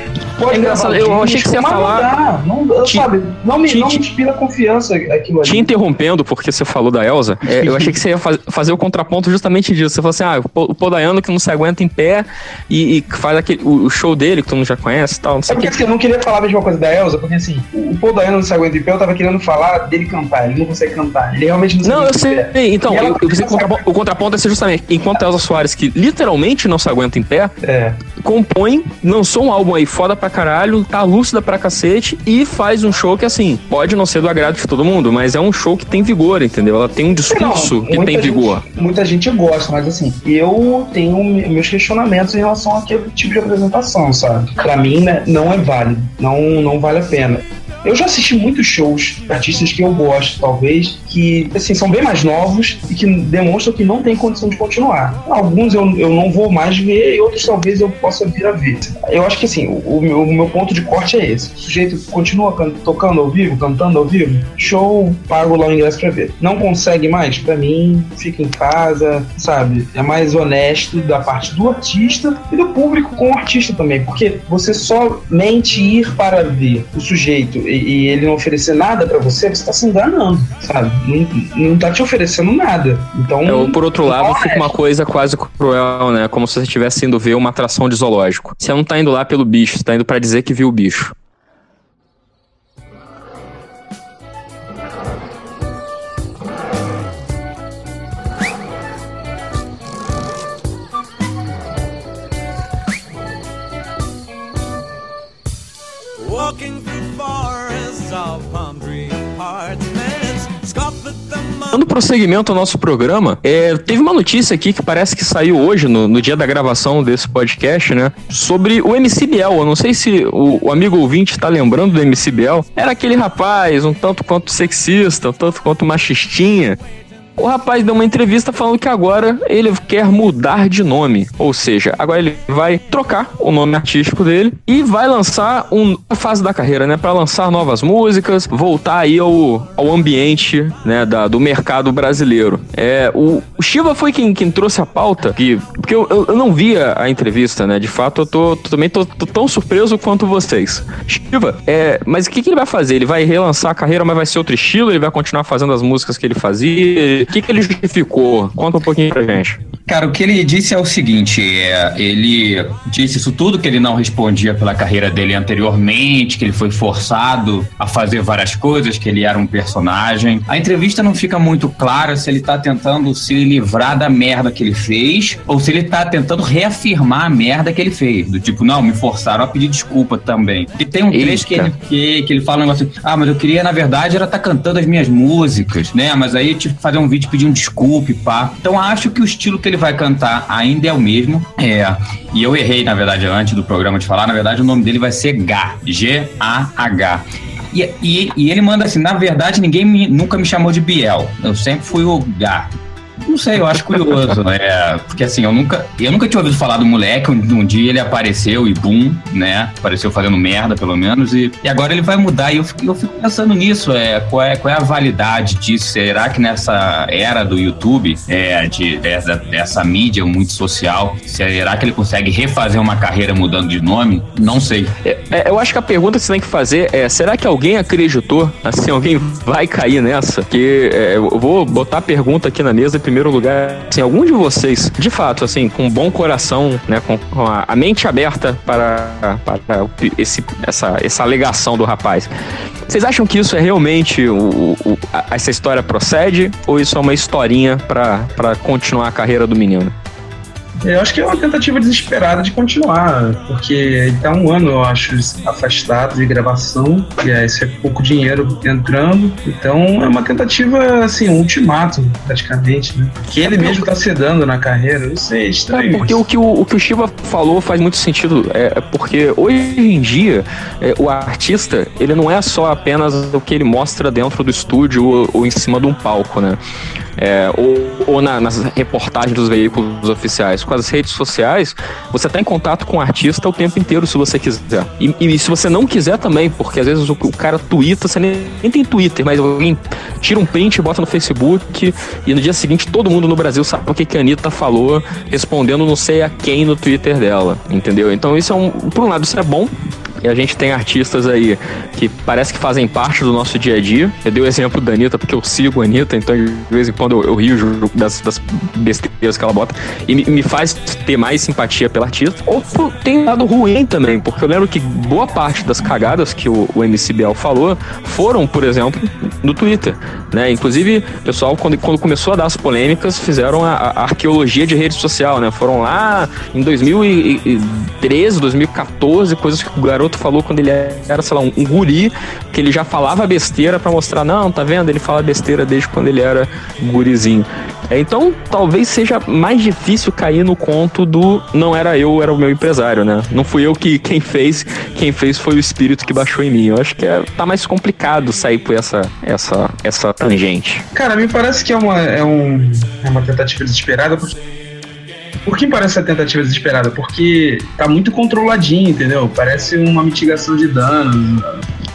Pode
É engraçado, eu achei que você ia falar-
Não, dá, não,
Te-
sabe, não me,
te-
não me inspira confiança aquilo ali.
Te interrompendo, porque você falou da Elsa, é, eu achei que você ia faz- fazer o contraponto justamente disso. Você falou assim: ah, o Po- o Podaiano que não se aguenta em pé e, e faz aquele, o, o show dele, que todo mundo já conhece e tal, não
É
sei o
porque
que.
assim, eu não queria falar a mesma coisa da Elsa, porque assim, o o Paul Dayano não se aguenta em pé, eu tava querendo falar dele cantar, ele não consegue cantar, ele realmente não se
Não, eu
aguenta em
sei.
pé.
Então, eu, eu pensei que o
consegue-
contraponto, o contraponto é ser justamente enquanto a Elsa Soares, que literalmente não se aguenta em pé,
É,
compõe, lançou um álbum aí foda pra caralho, tá lúcida pra cacete e faz um show que, assim, pode não ser do agrado de todo mundo, mas é um show que tem vigor, entendeu? Ela tem um discurso
Não,
que tem
gente-
vigor.
Muita gente gosta, mas assim, eu tenho me- meus questionamentos em relação àquele tipo de apresentação, sabe? Pra mim, né, não é válido, não, não vale a pena. Eu já assisti muitos shows de artistas que eu gosto, talvez, que assim, são bem mais novos e que demonstram que não tem condição de continuar. Alguns eu, eu não vou mais ver e outros talvez eu possa vir a ver. Eu acho que assim, o, o meu, o meu ponto de corte é esse. O sujeito continua can- tocando ao vivo, cantando ao vivo, show, pago lá o ingresso pra ver. Não consegue mais? Pra mim, fica em casa, sabe? É mais honesto da parte do artista e do público com o artista também. Porque você somente ir para ver o sujeito e, e ele não oferecer nada pra você, você tá se enganando, sabe? Não, não tá te oferecendo nada. Então.
É, ou por outro lado,
honesto.
fica uma coisa quase cruel, né? Como se você estivesse indo ver uma atração de zoológico. Você não tá indo lá pelo bicho, você tá indo pra dizer que viu o bicho. Dando prosseguimento ao nosso programa, é, teve uma notícia aqui que parece que saiu hoje, no, no dia da gravação desse podcast, né? Sobre o MC Biel. Eu não sei se o, o amigo ouvinte tá lembrando do MC Biel. Era aquele rapaz, um tanto quanto sexista, um tanto quanto machistinha. O rapaz deu uma entrevista falando que agora ele quer mudar de nome. Ou seja, agora ele vai trocar o nome artístico dele e vai lançar uma fase da carreira, né? Pra lançar novas músicas, voltar aí ao, ao ambiente né, da, do mercado brasileiro. É, o, o Shiva foi quem, quem trouxe a pauta, que, porque eu, eu, eu não via a entrevista, né? De fato, eu tô- também tô, tô tão surpreso quanto vocês. Shiva, é, mas o que, que ele vai fazer? Ele vai relançar a carreira, mas vai ser outro estilo? Ele vai continuar fazendo as músicas que ele fazia? O que, que ele justificou? Conta um pouquinho pra gente.
Cara, o que ele disse é o seguinte: é, ele disse isso tudo que ele não respondia pela carreira dele anteriormente, que ele foi forçado a fazer várias coisas, que ele era um personagem. A entrevista não fica muito clara se ele tá tentando se livrar da merda que ele fez ou se ele tá tentando reafirmar a merda que ele fez. Do tipo, não, me forçaram a pedir desculpa também. E tem um trecho que ele, que, que ele fala um negócio assim, ah, mas eu queria, na verdade, era estar cantando as minhas músicas, né? Mas aí que fazer um vídeo pedindo desculpa pá. Então acho que o estilo que ele vai cantar ainda é o mesmo. É. E eu errei, na verdade, antes do programa de falar, na verdade, o nome dele vai ser Gá. G-A-H. E, e, e ele manda assim, na verdade, ninguém me- nunca me chamou de Biel. Eu sempre fui o Gá. Não sei, eu acho curioso, é, porque assim, eu nunca, eu nunca tinha ouvido falar do moleque, um, um dia ele apareceu e bum, né, apareceu fazendo merda, pelo menos, e, e agora ele vai mudar, e eu fico, eu fico pensando nisso, é, qual é, qual é a validade disso, será que nessa era do YouTube, é, de, dessa, dessa mídia muito social, será que ele consegue refazer uma carreira mudando de nome? Não sei.
É, é, eu acho que a pergunta que você tem que fazer é: será que alguém acreditou? Assim, alguém vai cair nessa? Que é, eu vou botar a pergunta aqui na mesa primeiro lugar. Assim, algum de vocês, de fato, assim, com bom coração, né, com, com a, a mente aberta para, para esse, essa, essa alegação do rapaz, vocês acham que isso é realmente o, o- a- essa história procede ou isso é uma historinha para continuar a carreira do menino?
Eu acho que é uma tentativa desesperada de continuar, porque ele tá um ano, eu acho, afastado de gravação, e aí esse é pouco dinheiro entrando, então é uma tentativa, assim, um ultimato, praticamente, né? Que ele mesmo tá sedando na carreira, eu sei, é
É,
estranho.
porque
isso.
o que o, o que o Shiva falou faz muito sentido. É é porque hoje em dia é, o artista ele não é só apenas o que ele mostra dentro do estúdio ou, ou em cima de um palco, né? É, ou, ou na- nas reportagens dos veículos oficiais, com as redes sociais, você tá em contato com o artista o tempo inteiro, se você quiser. E, e se você não quiser também, porque às vezes o, o cara twitta, você nem, nem tem Twitter, mas alguém tira um print e bota no Facebook, e no dia seguinte todo mundo no Brasil sabe o que, que a Anitta falou, respondendo não sei a quem no Twitter dela, entendeu? Então isso é um, por um lado isso é bom, e a gente tem artistas aí que parece que fazem parte do nosso dia a dia. Eu dei o exemplo da Anitta porque eu sigo a Anitta, então de vez em quando eu, eu rio das, das besteiras que ela bota e me, me faz ter mais simpatia pela artista. Ou tem lado ruim também, porque eu lembro que boa parte das cagadas que o, o MC Biel falou foram, por exemplo, no Twitter. Né? Inclusive, o pessoal, quando, quando começou a dar as polêmicas, fizeram a, a arqueologia de rede social, né? Foram lá em 2013, 2014, coisas que o garoto falou quando ele era, sei lá, um, um guri, que ele já falava besteira pra mostrar, não, tá vendo? Ele fala besteira desde quando ele era gurizinho. É, Então, talvez seja mais difícil cair no conto do não era eu, era o meu empresário, né? Não fui eu que quem fez, quem fez foi o espírito que baixou em mim. Eu acho que é, tá mais complicado sair por essa essa essa tangente.
Cara, me parece que é uma, é um, é uma tentativa desesperada. Por... por que parece a tentativa desesperada? Porque tá muito controladinho, entendeu? Parece uma mitigação de danos.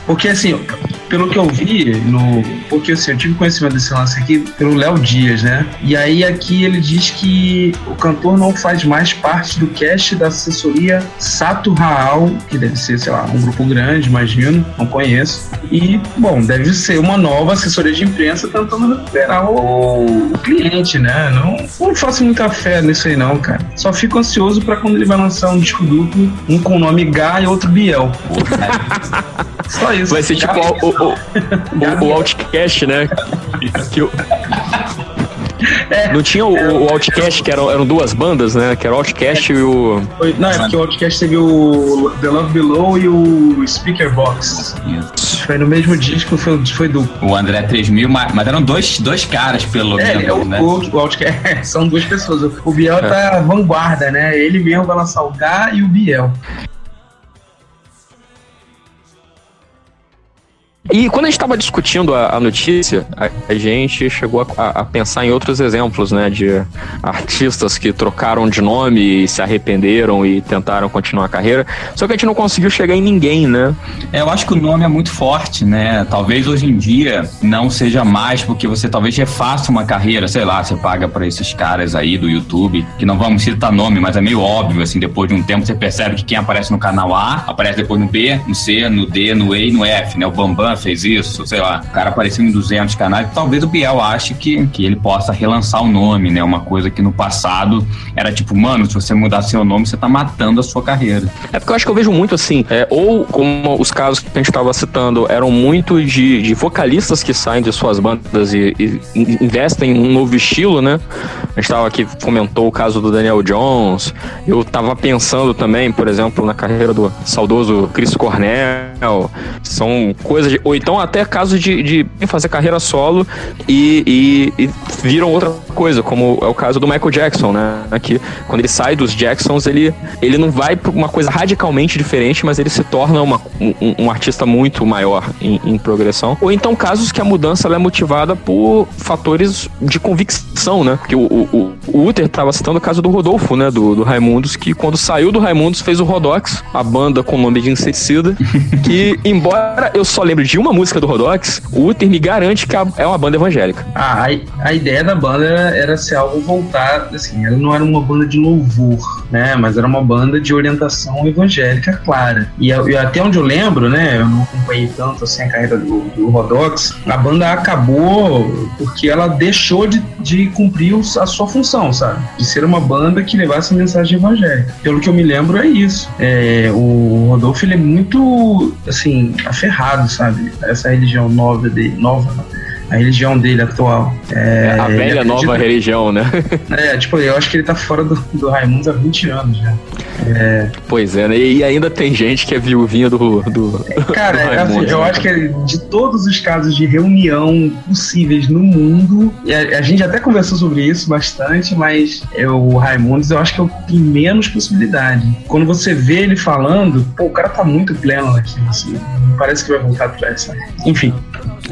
Porque assim, pelo que eu vi, no, porque assim, eu tive conhecimento desse lance aqui pelo Léo Dias, né? E aí aqui ele diz que o cantor não faz mais parte do cast da assessoria Sato Raal, que deve ser, sei lá, um grupo grande, imagino, não conheço. E, bom, deve ser uma nova assessoria de imprensa tentando recuperar o, o cliente, né? Não, não faço muita fé nisso aí, não, cara. Só fico ansioso pra quando ele vai lançar um disco duplo, um com o nome Gá e outro Biel. Só isso.
Vai ser tipo o, o, o, o Outcast, né? Que o- Não tinha o, o Outcast, que eram, eram duas bandas, né? Que era o Outcast e o.
Foi- não, é porque o Outcast teve o The Love Below e o Speaker Box. Foi no mesmo disco, foi, foi duplo.
O André 3000, mas, mas eram dois, dois caras, pelo
É,
menos,
é o,
né?
o, o Outcast são duas pessoas. O Biel tá vanguarda, né? Ele mesmo vai lançar o Gá e o Biel.
E quando a gente estava discutindo a, a notícia, a, a gente chegou a, a- pensar em outros exemplos, né? De artistas que trocaram de nome e se arrependeram e tentaram continuar a carreira. Só que a gente não conseguiu chegar em ninguém, né?
É, eu acho que o nome é muito forte, né? Talvez hoje em dia não seja mais, porque você talvez refaça uma carreira, sei lá, você paga pra esses caras aí do YouTube, que não vamos citar nome, mas é meio óbvio, assim, depois de um tempo você percebe que quem aparece no canal A, aparece depois no B, no C, no D, no E e no F, né? O Bambam fez isso, sei lá, o cara apareceu em 200 canais, talvez o Biel ache que, que ele possa relançar o nome, né? Uma coisa que no passado era tipo, mano, se você mudar seu nome, você tá matando a sua carreira.
É porque eu acho que eu vejo muito assim, é, ou como os casos que a gente estava citando eram muito de, de vocalistas que saem de suas bandas e, e in- investem em um novo estilo, né? A gente tava aqui, comentou o caso do Daniel Jones. Eu tava pensando também, por exemplo, na carreira do saudoso Chris Cornell. São coisas de. Ou então até casos de, de fazer carreira solo e, e- e viram outra coisa, como é o caso do Michael Jackson, né? Que quando ele sai dos Jacksons, ele, ele não vai pra uma coisa radicalmente diferente, mas ele se torna uma- um, um artista muito maior em, em progressão. Ou então casos que a mudança é motivada por fatores de convicção, né? Que o, o, o Uther estava citando o caso do Rodolfo, né? Do, do Raimundos, que quando saiu do Raimundos fez o Rodox, a banda com o nome de inseticida, que embora eu só lembre de uma música do Rodox, o Uther me garante que é uma banda evangélica.
Ah, a, ideia da banda era ser algo voltado, assim, ela não era uma banda de louvor, né? Mas era uma banda de orientação evangélica clara. E, e até onde eu lembro, né? Eu não acompanhei tanto assim a carreira do, do Rodox, a banda acabou porque ela deixou de, de cumprir a sua função, sabe? De ser uma banda que levasse mensagem evangélica. Pelo que eu me lembro, é isso. É, o Rodolfo, ele é muito, assim, aferrado, sabe? Essa religião nova dele, nova, a religião dele atual. É,
a
ele
velha
acredita-
nova religião, né?
É, tipo, eu acho que ele tá fora do, do Raimundos há 20 anos já.
pois é, né? E ainda tem gente que é viuvinha do. do
Cara,
do
é, assim,
Raimundos,
eu
né?
acho que de todos os casos de reunião possíveis no mundo, e a, a gente até conversou sobre isso bastante, mas é, o Raimundos eu acho que é o que tem menos possibilidade. Quando você vê ele falando, pô, o cara tá muito pleno naquilo, assim, não parece que vai voltar atrás, sabe? Enfim.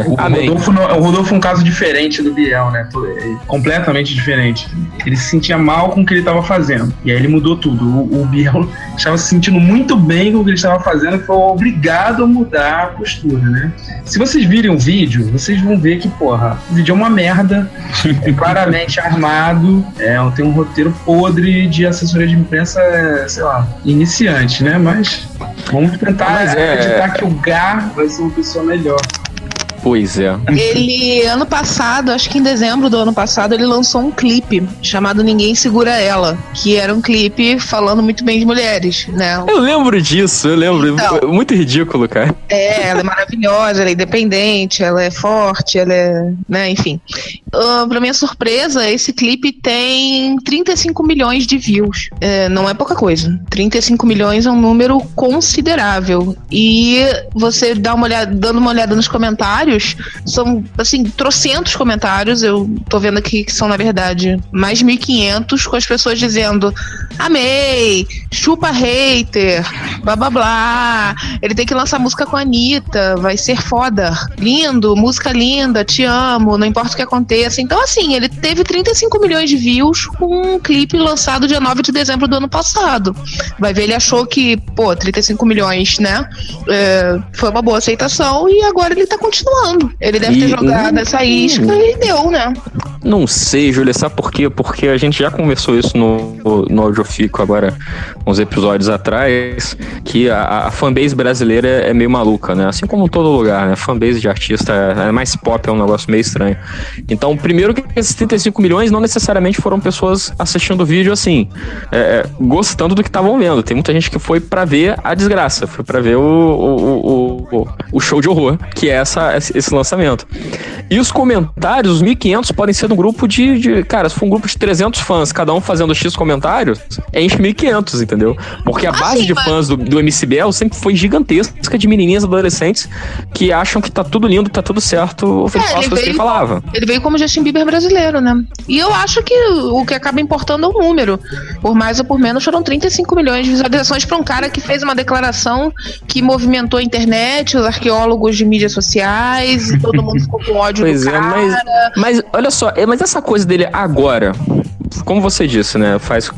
O
Amém.
Rodolfo, o Rodolfo é um caso diferente do Biel, né? É Completamente diferente. Ele se sentia mal com o que ele estava fazendo. E aí ele mudou tudo. O, o Biel estava se sentindo muito bem com o que ele estava fazendo e foi obrigado a mudar a postura, né? Se vocês virem o vídeo, vocês vão ver que, porra, o vídeo é uma merda, é claramente armado, é, tem um roteiro podre de assessoria de imprensa, é, sei lá, iniciante, né? Mas vamos tentar
Mas é-
acreditar que o Gar vai ser uma pessoa melhor.
Pois é.
Ele, ano passado, acho que em dezembro do ano passado, ele lançou um clipe chamado Ninguém Segura Ela, que era um clipe falando muito bem de mulheres, né?
Eu lembro disso, eu lembro.
Então.
Muito ridículo, cara.
É, ela é maravilhosa, ela é independente, ela é forte, ela é. né, enfim. Ah, pra minha surpresa, esse clipe tem 35 milhões de views. É, não é pouca coisa. 35 milhões é um número considerável. E você dá uma olhada, dando uma olhada nos comentários, são assim, trocentos comentários. Eu tô vendo aqui que são, na verdade, mais de 1.500 com as pessoas dizendo: Amei, chupa hater, blá blá blá. Ele tem que lançar música com a Anitta, vai ser foda. Lindo, música linda, te amo, não importa o que aconteça. Então, assim, ele teve 35 milhões de views com um clipe lançado dia 9 de dezembro do ano passado. Vai ver, ele achou que, pô, 35 milhões, né? é, foi uma boa aceitação e agora ele tá continuando. Ele deve ter
E-
jogado essa isca e deu, né?
Não sei, Júlia, sabe por quê? Porque a gente já conversou isso no, no Audiofico agora, uns episódios atrás, que a, a fanbase brasileira é meio maluca, né? Assim como em todo lugar, né? Fanbase de artista é mais pop, é um negócio meio estranho. Então, primeiro que esses 35 milhões não necessariamente foram pessoas assistindo o vídeo assim, é, é, gostando do que estavam vendo. Tem muita gente que foi pra ver a desgraça, foi pra ver o, o, o, o, o show de horror, que é essa, esse lançamento. E os comentários, os 1.500 podem ser do grupo de, de- Cara, se for um grupo de 300 fãs, cada um fazendo X comentários, enche 1.500, entendeu? Porque a base
sim,
de fãs do, do MC Biel sempre foi gigantesca de menininhas adolescentes que acham que tá tudo lindo, tá tudo certo, ele
É, ele
coisas que ele
veio-
falava.
Ele veio como Justin Bieber brasileiro, né? E eu acho que o que acaba importando é o número. Por mais ou por menos, foram 35 milhões de visualizações para um cara que fez uma declaração que movimentou a internet, os arqueólogos de mídias sociais, e todo mundo ficou com ódio
Pois
do
é,
cara.
mas, mas olha só, é, mas essa coisa dele agora, como você disse, né? Faz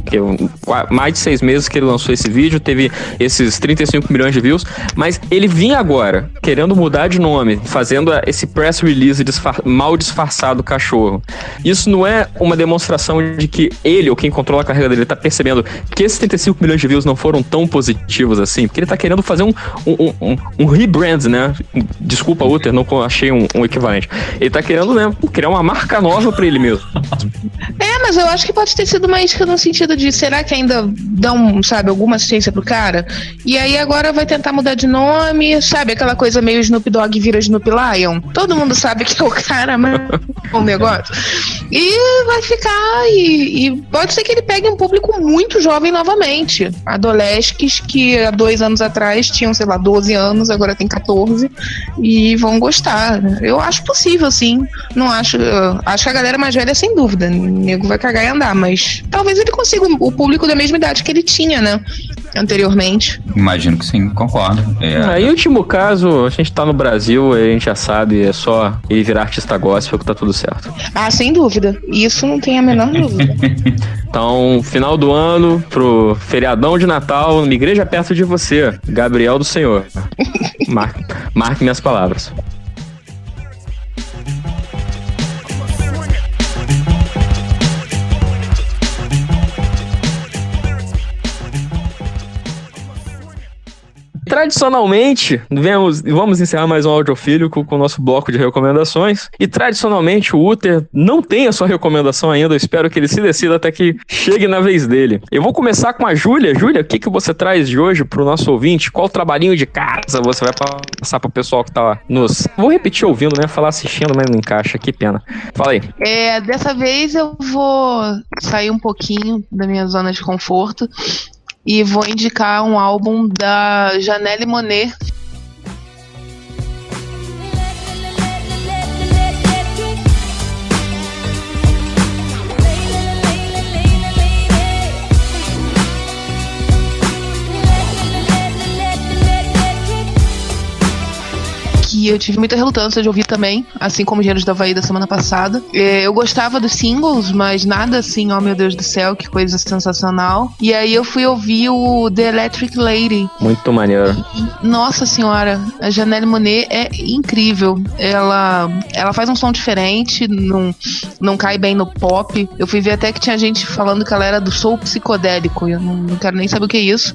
qua- mais de seis meses que ele lançou esse vídeo, teve esses 35 milhões de views, mas ele vinha agora, querendo mudar de nome, fazendo esse press release disfar- mal disfarçado cachorro. Isso não é uma demonstração de que ele, ou quem controla a carreira dele, tá percebendo que esses 35 milhões de views não foram tão positivos assim, porque ele tá querendo fazer um, um, um, um- rebrand, né? Desculpa, Uther, não achei um, um equivalente. Ele tá querendo, né, criar uma marca nova pra ele mesmo.
É, mas eu acho que pode ter sido uma isca no sentido de será que ainda dão, sabe, alguma assistência pro cara? E aí agora vai tentar mudar de nome, sabe, aquela coisa meio Snoop Dogg vira Snoop Lion. Todo mundo sabe que é o cara, mas o negócio. E vai ficar e, e pode ser que ele pegue um público muito jovem novamente. Adolesques que há dois anos atrás tinham, sei lá, 12 anos, agora tem 14 e vão gostar. Eu acho possível, sim. Não acho. acho que a galera mais velha, sem dúvida. O nego vai cagar e andar, mas talvez ele consiga o público da mesma idade que ele tinha, né? Anteriormente.
Imagino que sim, concordo. É,
Ah, em último caso, a gente tá no Brasil, a gente já sabe, é só ele virar artista gospel que tá tudo certo.
Ah, sem dúvida. Isso não tem a menor dúvida.
Então, final do ano, pro feriadão de Natal, numa igreja perto de você, Gabriel do Senhor. Marque, marque minhas palavras. Tradicionalmente, vemos, vamos encerrar mais um audiofílico com o nosso bloco de recomendações. E tradicionalmente, o Uther não tem a sua recomendação ainda. Eu espero que ele se decida até que chegue na vez dele. Eu vou começar com a Júlia. Júlia, o que, que você traz de hoje pro nosso ouvinte? Qual trabalhinho de casa você vai passar pro pessoal que tá nos. Vou repetir ouvindo, né? Falar assistindo, mas não encaixa. Que pena. Fala aí.
É, dessa vez eu vou sair um pouquinho da minha zona de conforto e vou indicar um álbum da Janelle Monet. Eu tive muita relutância de ouvir também, assim como Engenheiros da Havaí da semana passada. É, eu gostava dos singles, mas nada assim, ó meu Deus do céu, que coisa sensacional. E aí eu fui ouvir o The Electric Lady.
Muito maneiro.
Nossa senhora, a Janelle Monet é incrível. Ela, ela faz um som diferente, não, não cai bem no pop. Eu fui ver até que tinha gente falando que ela era do soul psicodélico. Eu não, não quero nem saber o que é isso.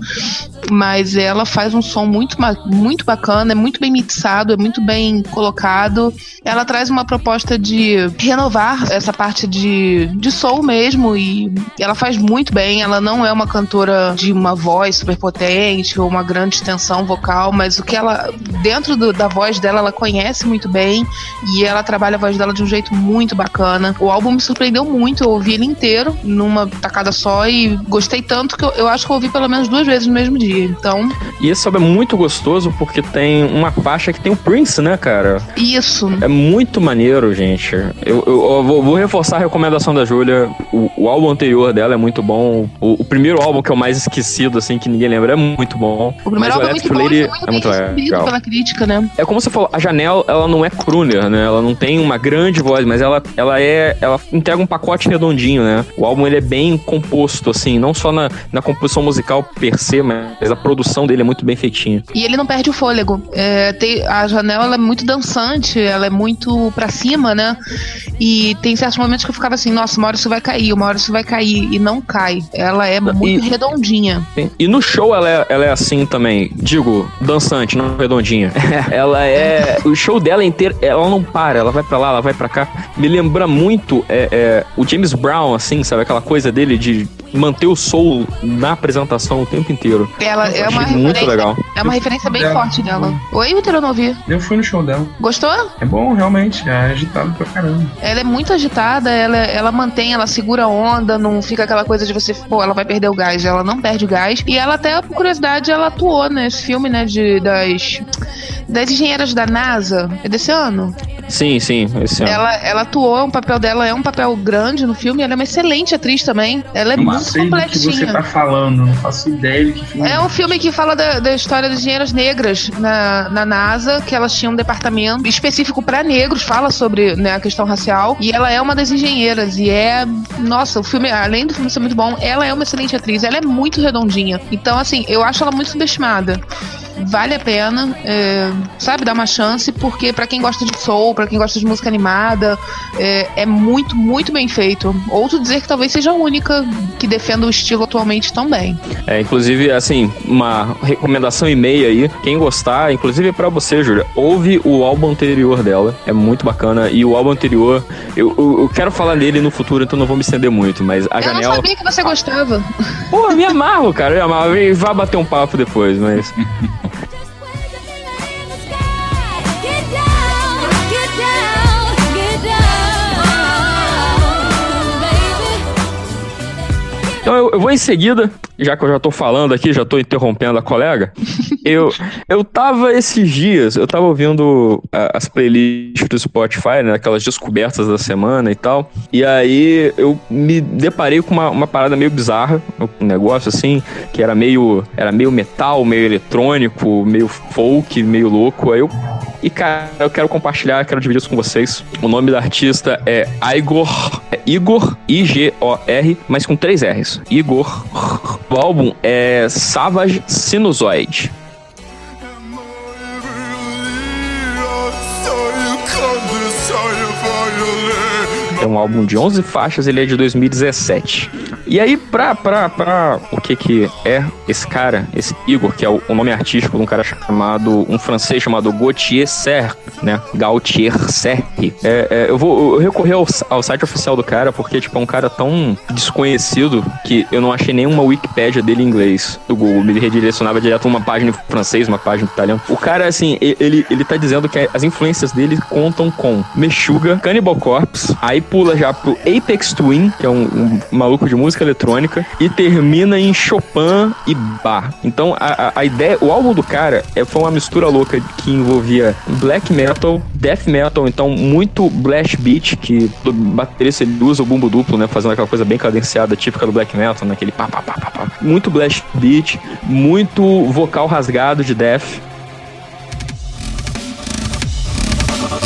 Mas ela faz um som muito, muito bacana, é muito bem mixado, é muito bem colocado. Ela traz uma proposta de renovar essa parte de, de soul mesmo e ela faz muito bem. Ela não é uma cantora de uma voz super potente ou uma grande extensão vocal, mas o que ela, dentro do- da voz dela, ela conhece muito bem e ela trabalha a voz dela de um jeito muito bacana. O álbum me surpreendeu muito, eu ouvi ele inteiro numa tacada só e gostei tanto que eu, eu acho que eu ouvi pelo menos duas vezes no mesmo dia. Então,
E esse álbum é muito gostoso porque tem uma faixa que tem o Prince, né, cara?
isso.
É muito maneiro, gente. Eu, eu- eu vou, vou reforçar a recomendação da Júlia. O, o álbum anterior dela é muito bom. O, o primeiro álbum, que é o mais esquecido, assim, que ninguém lembra, é muito bom.
O primeiro álbum é muito bom, e muito
é muito legal.
pela crítica, né?
É como você falou, a Janelle, ela não é crooner, né? Ela não tem uma grande voz, mas ela, ela é. Ela entrega um pacote redondinho, né? O álbum ele é bem composto, assim, não só na, na composição musical per se, mas a produção dele é muito bem feitinha.
E ele não perde o fôlego. É, tem- a Janela ela é muito dançante, ela é muito pra cima, né? E tem certos momentos que eu ficava assim, nossa, uma hora isso vai cair, uma hora isso vai cair. E não cai. Ela é muito
E-
redondinha.
E no show ela é, ela é assim também. Digo, dançante, não redondinha. ela é. O show dela inteiro, ela não para, ela vai pra lá, ela vai pra cá. Me lembra muito é, é, o James Brown, assim, sabe? Aquela coisa dele de manter o soul na apresentação o tempo inteiro.
Ela é uma
muito
referência.
legal.
É uma referência bem
Dela.
forte dela. Oi, Vitor, eu não ouvi.
Eu fui no show dela.
Gostou?
É bom, realmente. É agitado pra caramba.
Ela é muito agitada, ela, ela mantém, ela segura a onda, não fica aquela coisa de você, pô, ela vai perder o gás, ela não perde o gás. E ela até, por curiosidade, ela atuou nesse filme, né, de, das, das engenheiras da NASA. É desse ano?
Sim, sim, esse ano.
Ela, ela atuou, o papel dela é um papel grande no filme, ela é uma excelente atriz também. Ela é
Eu não
muito
sei do que você
completinha.
tá falando, não faço ideia de que filme.
É um filme que fala da, da história das engenheiras negras na, na NASA, que elas tinham um departamento específico para negros, fala sobre né, a questão racial, e ela é uma das engenheiras, e é. Nossa, o filme, além do filme ser muito bom, ela é uma excelente atriz, ela é muito redondinha. Então, assim, eu acho ela muito subestimada. Vale a pena, é, sabe, dar uma chance, porque pra quem gosta de soul, pra quem gosta de música animada, é, é muito, muito bem feito. Ouso dizer que talvez seja a única que defenda o estilo atualmente tão bem.
É, inclusive, assim, uma recomendação e meia aí. Quem gostar, inclusive pra você, Júlia, ouve o álbum anterior dela. É muito bacana. E o álbum anterior, eu, eu, eu quero falar nele no futuro, então não vou me estender muito. Mas a
eu não
Janela.
sabia que você gostava.
Pô, eu me amarro, cara. Eu me amarro. E Vai bater um papo depois, mas. Então eu, vou em seguida, já que eu já tô falando aqui, já tô interrompendo a colega. Eu, eu tava esses dias, eu tava ouvindo ah, as playlists do Spotify, né? Aquelas descobertas da semana e tal. E aí eu me deparei com uma, uma parada meio bizarra, um negócio assim, que era meio, era meio metal, meio eletrônico, meio folk, meio louco. Aí eu. E cara, eu quero compartilhar, quero dividir isso com vocês. O nome da artista é Igor. É Igor, I-G-O-R, mas com três R's. Igor. O álbum é Savage Sinusoid. É um álbum de 11 faixas, ele é de 2017. E aí, pra, pra, pra o que que é esse cara, esse Igor, que é o, o nome artístico de um cara chamado, um francês chamado Gauthier Serre, né? Gautier Serre. É, é, eu vou recorrer ao, ao site oficial do cara, porque, tipo, é um cara tão desconhecido que eu não achei nenhuma Wikipédia dele em inglês do Google. Me redirecionava direto uma página em francês, uma página em italiano. O cara, assim, ele, ele tá dizendo que as influências dele contam com Meshuga, Cannibal Corpse, aí pula já pro Apex Twin, que é um, um maluco de música eletrônica, e termina em Chopin e Bach. Então, a, a, ideia, o álbum do cara é, foi uma mistura louca que envolvia black metal, death metal, então muito blast beat, que do baterista ele usa o bumbo duplo, né, fazendo aquela coisa bem cadenciada, típica do black metal, né, aquele pá, pá, pá, pá, pá. Muito blast beat, muito vocal rasgado de death,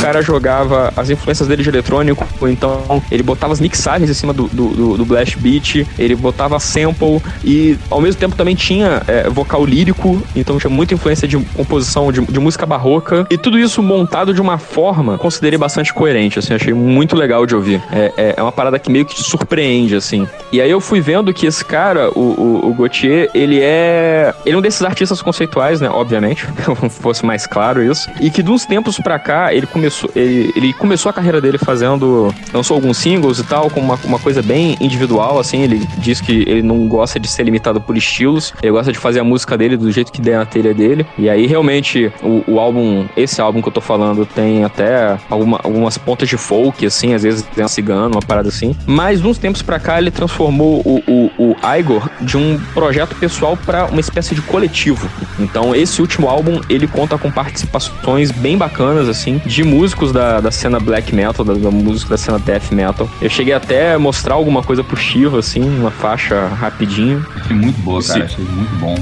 cara jogava as influências dele de eletrônico, então ele botava as mixagens em cima do, do, do, do blast beat, ele botava sample e ao mesmo tempo também tinha é, vocal lírico, então tinha muita influência de composição de, de música barroca e tudo isso montado de uma forma considerei bastante coerente, assim, achei muito legal de ouvir. É, é, é uma parada que meio que te surpreende, assim. E aí eu fui vendo que esse cara, o, o, o Gauthier, ele é. Ele é um desses artistas conceituais, né? Obviamente, fosse mais claro isso. E que de uns tempos pra cá, ele começou. Ele, ele começou a carreira dele fazendo. lançou alguns singles e tal, com uma, uma coisa bem individual, assim. Ele diz que ele não gosta de ser limitado por estilos, ele gosta de fazer a música dele do jeito que der na telha dele. E aí, realmente, o, o álbum, esse álbum que eu tô falando, tem até alguma, algumas pontas de folk, assim, às vezes tem um cigano, uma parada assim. Mas, uns tempos pra cá, ele transformou o, o, o Igor de um projeto pessoal pra uma espécie de coletivo. Então, esse último álbum, ele conta com participações bem bacanas, assim, de músicos da, da cena black metal, da, da música da cena death metal. Eu cheguei até a mostrar alguma coisa pro Shiva, assim, uma faixa rapidinho.
Achei muito boa, cara. Achei muito bom.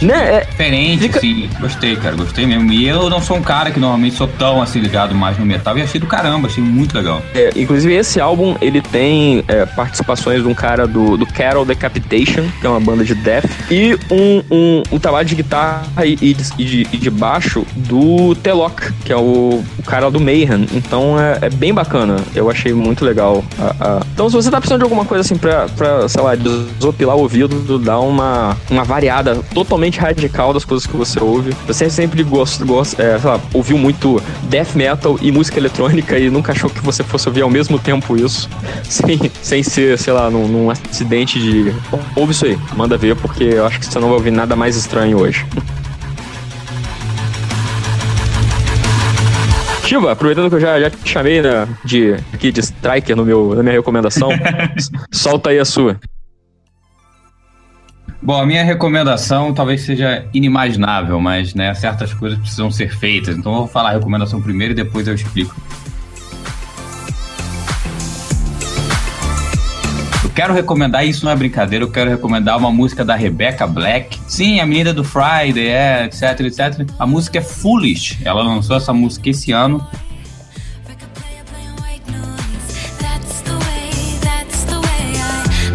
Né, é,
Diferente,
Fica-
assim. Gostei, cara. Gostei mesmo. E eu não sou um cara que normalmente sou tão assim ligado mais no metal. E achei do caramba, achei muito legal.
É, inclusive, esse álbum, ele tem é, participações de um cara do, do Carol Decapitation, que é uma banda de death, e um, um, um trabalho de guitarra e, e de, e de- baixo do Telok, que é o, o cara do Mayhem. Então, é, é bem bacana. Eu achei muito legal. a- a- Então, se você tá precisando de alguma coisa assim pra, pra sei lá, desopilar o ouvido, dar uma, uma variada totalmente radical das coisas que você ouve. Você sempre gosta, gosta é, sei lá, ouviu muito death metal e música eletrônica e nunca achou que você fosse ouvir ao mesmo tempo isso, sem, sem ser, sei lá, num, num acidente de. Ouve isso aí, manda ver, porque eu acho que você não vai ouvir nada mais estranho hoje. Shiva, aproveitando que eu já, já te chamei né, de, aqui de striker no meu, na minha recomendação, solta aí a sua.
Bom, a minha recomendação talvez seja inimaginável, mas né, certas coisas precisam ser feitas. Então eu vou falar a recomendação primeiro e depois eu explico. Quero recomendar, isso não é brincadeira, eu quero recomendar uma música da Rebecca Black. Sim, a menina do Friday, é, etc, etc. A música é Foolish. Ela lançou essa música esse ano.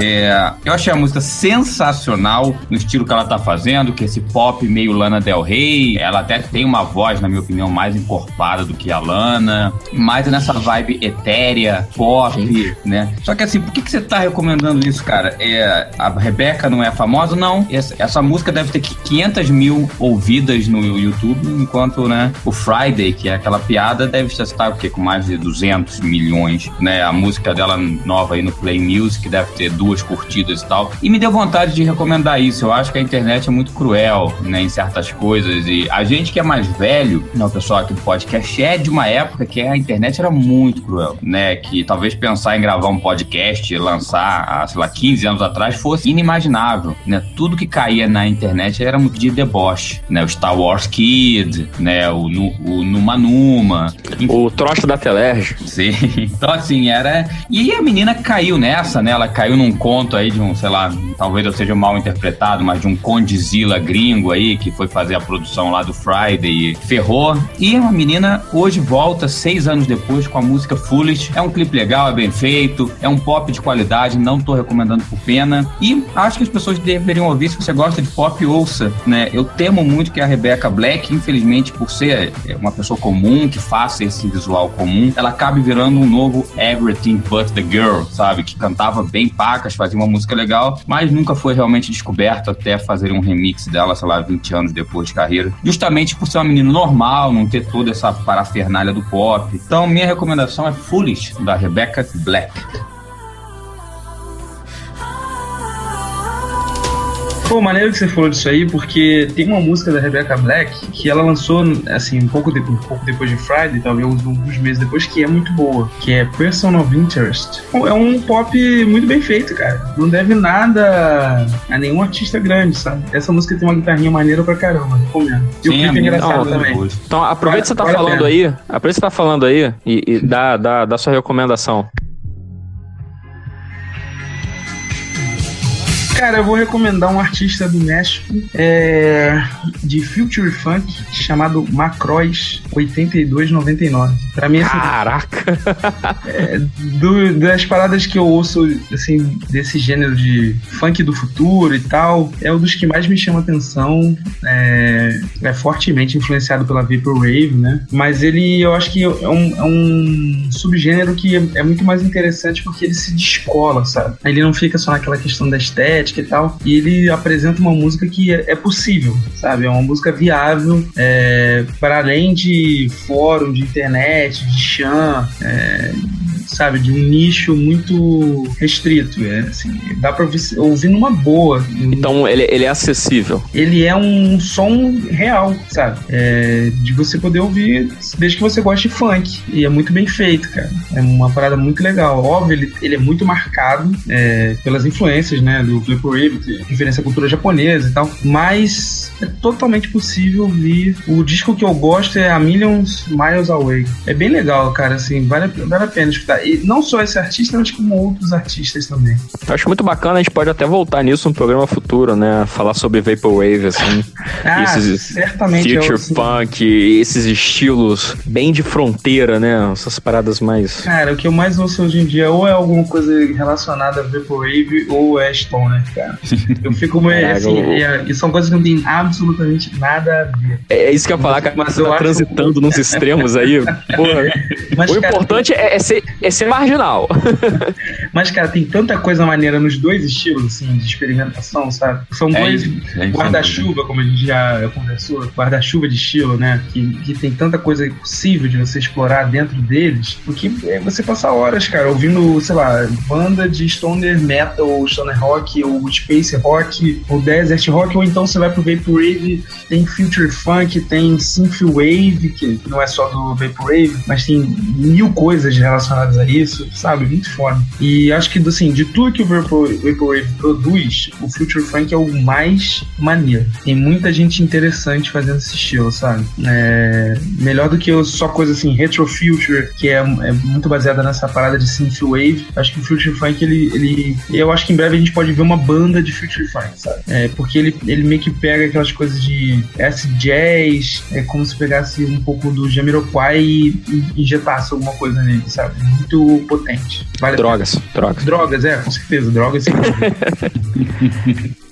É, eu achei a música sensacional no estilo que ela tá fazendo, que esse pop meio Lana Del Rey. Ela até tem uma voz, na minha opinião, mais encorpada do que a Lana, mais nessa vibe etérea, pop, né? Só que assim, por que, que você tá recomendando isso, cara? É, a Rebeca não é famosa? Não. Essa, essa música deve ter 500 mil ouvidas no YouTube, enquanto, né, o Friday, que é aquela piada, deve estar o quê? Com mais de 200 milhões, né? A música dela nova aí no Play Music deve ter duas curtidas e tal. E me deu vontade de recomendar isso. Eu acho que a internet é muito cruel, né, em certas coisas. E a gente que é mais velho, né, o pessoal aqui do podcast, é de uma época que a internet era muito cruel, né? Que talvez pensar em gravar um podcast e lançar, há, sei lá, 15 anos atrás fosse inimaginável, né? Tudo que caía na internet era muito de deboche, né? O Star Wars Kid, né? O, o Numa Numa,
O troço da Telerge.
Sim. Então, assim, era. E a menina caiu nessa, né? Ela caiu num conto aí de um, sei lá, talvez eu seja mal interpretado, mas de um Condizila gringo aí que foi fazer a produção lá do Friday e ferrou. E a menina hoje volta, seis anos depois, com a música Foolish. É um clipe legal, é bem feito, é um pop de qualidade, não tô recomendando por pena. E acho que as pessoas deveriam ouvir. Se você gosta de pop, ouça, né? Eu temo muito que a Rebecca Black, infelizmente, por ser é, uma pessoa comum, que faça esse visual comum, ela acabe virando um novo Everything But The Girl, sabe? Que cantava bem pacas, fazia uma música legal, mas nunca foi realmente descoberto até fazer um remix dela, sei lá, 20 anos depois de carreira. Justamente por ser uma menina normal, não ter toda essa parafernália do pop. Então, minha recomendação é Foolish, da Rebecca Black.
Pô, maneiro que você falou disso aí, porque tem uma música da Rebecca Black que ela lançou, assim, um pouco, de- um pouco depois de Friday, talvez alguns meses depois, que é muito boa, que é Person of Interest. É um pop muito bem feito, cara. Não deve nada a nenhum artista grande, sabe? Essa música tem uma guitarrinha maneira pra caramba, recomendo. E o
Sim, a
clipe é engraçado
não,
também.
Então aproveita que você tá falando aí, aproveita que você tá falando aí e, e dá, dá, dá sua recomendação.
Cara, eu vou recomendar um artista do México é, de Future Funk chamado Macrois 8299. Pra mim, assim,
Caraca!
é, do- das paradas que eu ouço, assim, desse gênero de funk do futuro e tal, é um dos que mais me chama atenção. É, é fortemente influenciado pela Vaporwave, né? Mas ele, eu acho que é um, é um subgênero que é, é muito mais interessante porque ele se descola, sabe? Ele não fica só naquela questão da estética e tal, e ele apresenta uma música que é, é possível, sabe? É uma música viável, é, para além de fórum, de internet, de chan, é, sabe, de um nicho muito restrito. É, assim, dá pra ouvir, numa boa.
Então ele, ele é acessível.
Ele é um som real, sabe? É, de você poder ouvir desde que você goste de funk. E é muito bem feito, cara. É uma parada muito legal. Óbvio, ele, ele é muito marcado é, pelas influências, né? Do Vaporwave, que referência à cultura japonesa e tal. Mas é totalmente possível ouvir. O disco que eu gosto é A Millions Miles Away. É bem legal, cara, assim, vale, vale a pena escutar. E não só esse artista, mas como outros artistas também.
Eu acho muito bacana, a gente pode até voltar nisso no programa futuro, né? Falar sobre Vaporwave, assim.
Ah,
esses
certamente é
future
assim.
funk, esses estilos bem de fronteira, né? Essas paradas mais.
Cara, o que eu mais ouço hoje em dia ou é alguma coisa relacionada a Vaporwave ou é Stoner, cara. Eu fico meio
Caraca,
assim,
o-
e, e são coisas que não tem absolutamente nada a ver.
É isso que eu ia falar, cara.
Mas
Você
eu
tá transitando nos extremos aí. Porra.
Mas,
o
cara,
importante é, é ser, é ser marginal.
Mas, cara, tem tanta coisa maneira nos dois estilos, assim, de experimentação, sabe? São
É
dois
é
guarda-chuva, como a gente já conversou, guarda-chuva de estilo, né? Que, que tem tanta coisa possível de você explorar dentro deles, porque é você passa horas, cara, ouvindo, sei lá, banda de stoner metal, ou stoner rock, ou space rock, ou desert rock, ou então você vai pro Vaporwave, tem future funk, tem synthwave, que não é só do Vaporwave, mas tem mil coisas relacionadas a isso, sabe? Muito foda. E acho que, assim, de tudo que o Vapor- Vaporwave produz, o Future Funk é o mais maneiro. Tem muita gente interessante fazendo esse estilo, sabe? É, melhor do que só coisa assim, Retro Future, que é, é muito baseada nessa parada de Synthwave. Acho que o Future Funk, ele, ele. Eu acho que em breve a gente pode ver uma banda de Future Funk, sabe? É, porque ele, ele meio que pega aquelas coisas de S-Jazz, é como se pegasse um pouco do Jamiroquai e, e injetasse alguma coisa nele, sabe? Muito potente. Vale
drogas, drogas.
Drogas, é, com certeza. Drogas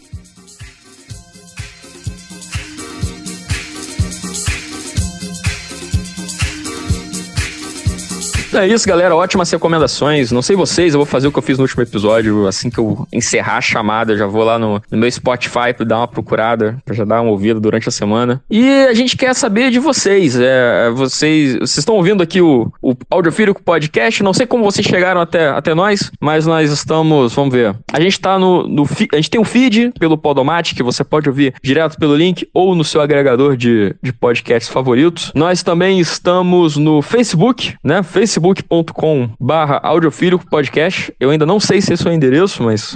É isso, galera. Ótimas recomendações. Não sei vocês, eu vou fazer o que eu fiz no último episódio. Assim que eu encerrar a chamada, já vou lá no, no meu Spotify pra dar uma procurada, pra já dar uma ouvida durante a semana. E a gente quer saber de vocês. É, vocês vocês estão ouvindo aqui o, o Audiofílico Podcast. Não sei como vocês chegaram até, até nós, mas nós estamos. Vamos ver. A gente tá no. no a gente tem um feed pelo Podomatic, que você pode ouvir direto pelo link ou no seu agregador de, de podcasts favoritos. Nós também estamos no Facebook, né? facebook.com barra audiofílico podcast. Eu ainda não sei se esse é o endereço, mas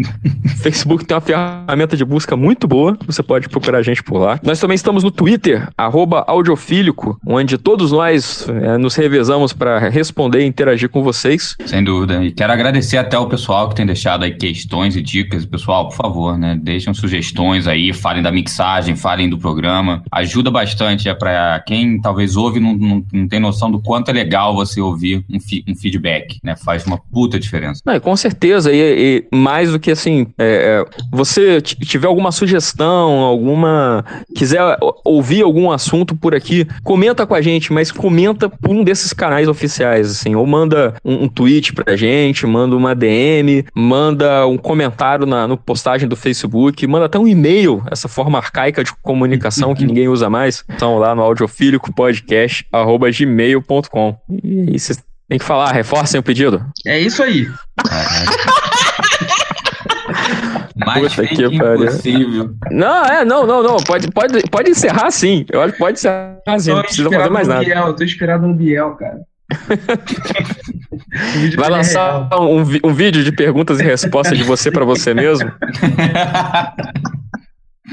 Facebook tem uma ferramenta de busca muito boa. Você pode procurar a gente por lá. Nós também estamos no Twitter, arroba audiofílico, onde todos nós eh, nos revezamos para responder e interagir com vocês.
Sem dúvida. E quero agradecer até o pessoal que tem deixado aí questões e dicas. Pessoal, por favor, né? Deixem sugestões aí, falem da mixagem, falem do programa. Ajuda bastante. É para quem talvez ouve e não, não, não tem noção do quanto é legal você ouvir um, fi- um feedback, né? Faz uma puta diferença.
Não, com certeza, e, e mais do que assim, é, é, você tiver alguma sugestão, alguma. quiser ouvir algum assunto por aqui, comenta com a gente, mas comenta por um desses canais oficiais, assim, ou manda um, um tweet pra gente, manda uma DM, manda um comentário na no postagem do Facebook, manda até um e-mail, essa forma arcaica de comunicação que ninguém usa mais. Então lá no audiofílico podcast, arroba gmail.com. E aí vocês têm que falar, reforcem o pedido.
É isso aí.
Mais
Puta que
impossível.
Não, é, não, não, não. Pode, pode, pode encerrar sim. Eu acho que pode encerrar sim. Não precisa fazer mais nada.
Biel, tô inspirado no Biel, cara.
Vai
é
lançar um, um vídeo de perguntas e respostas de você pra você mesmo?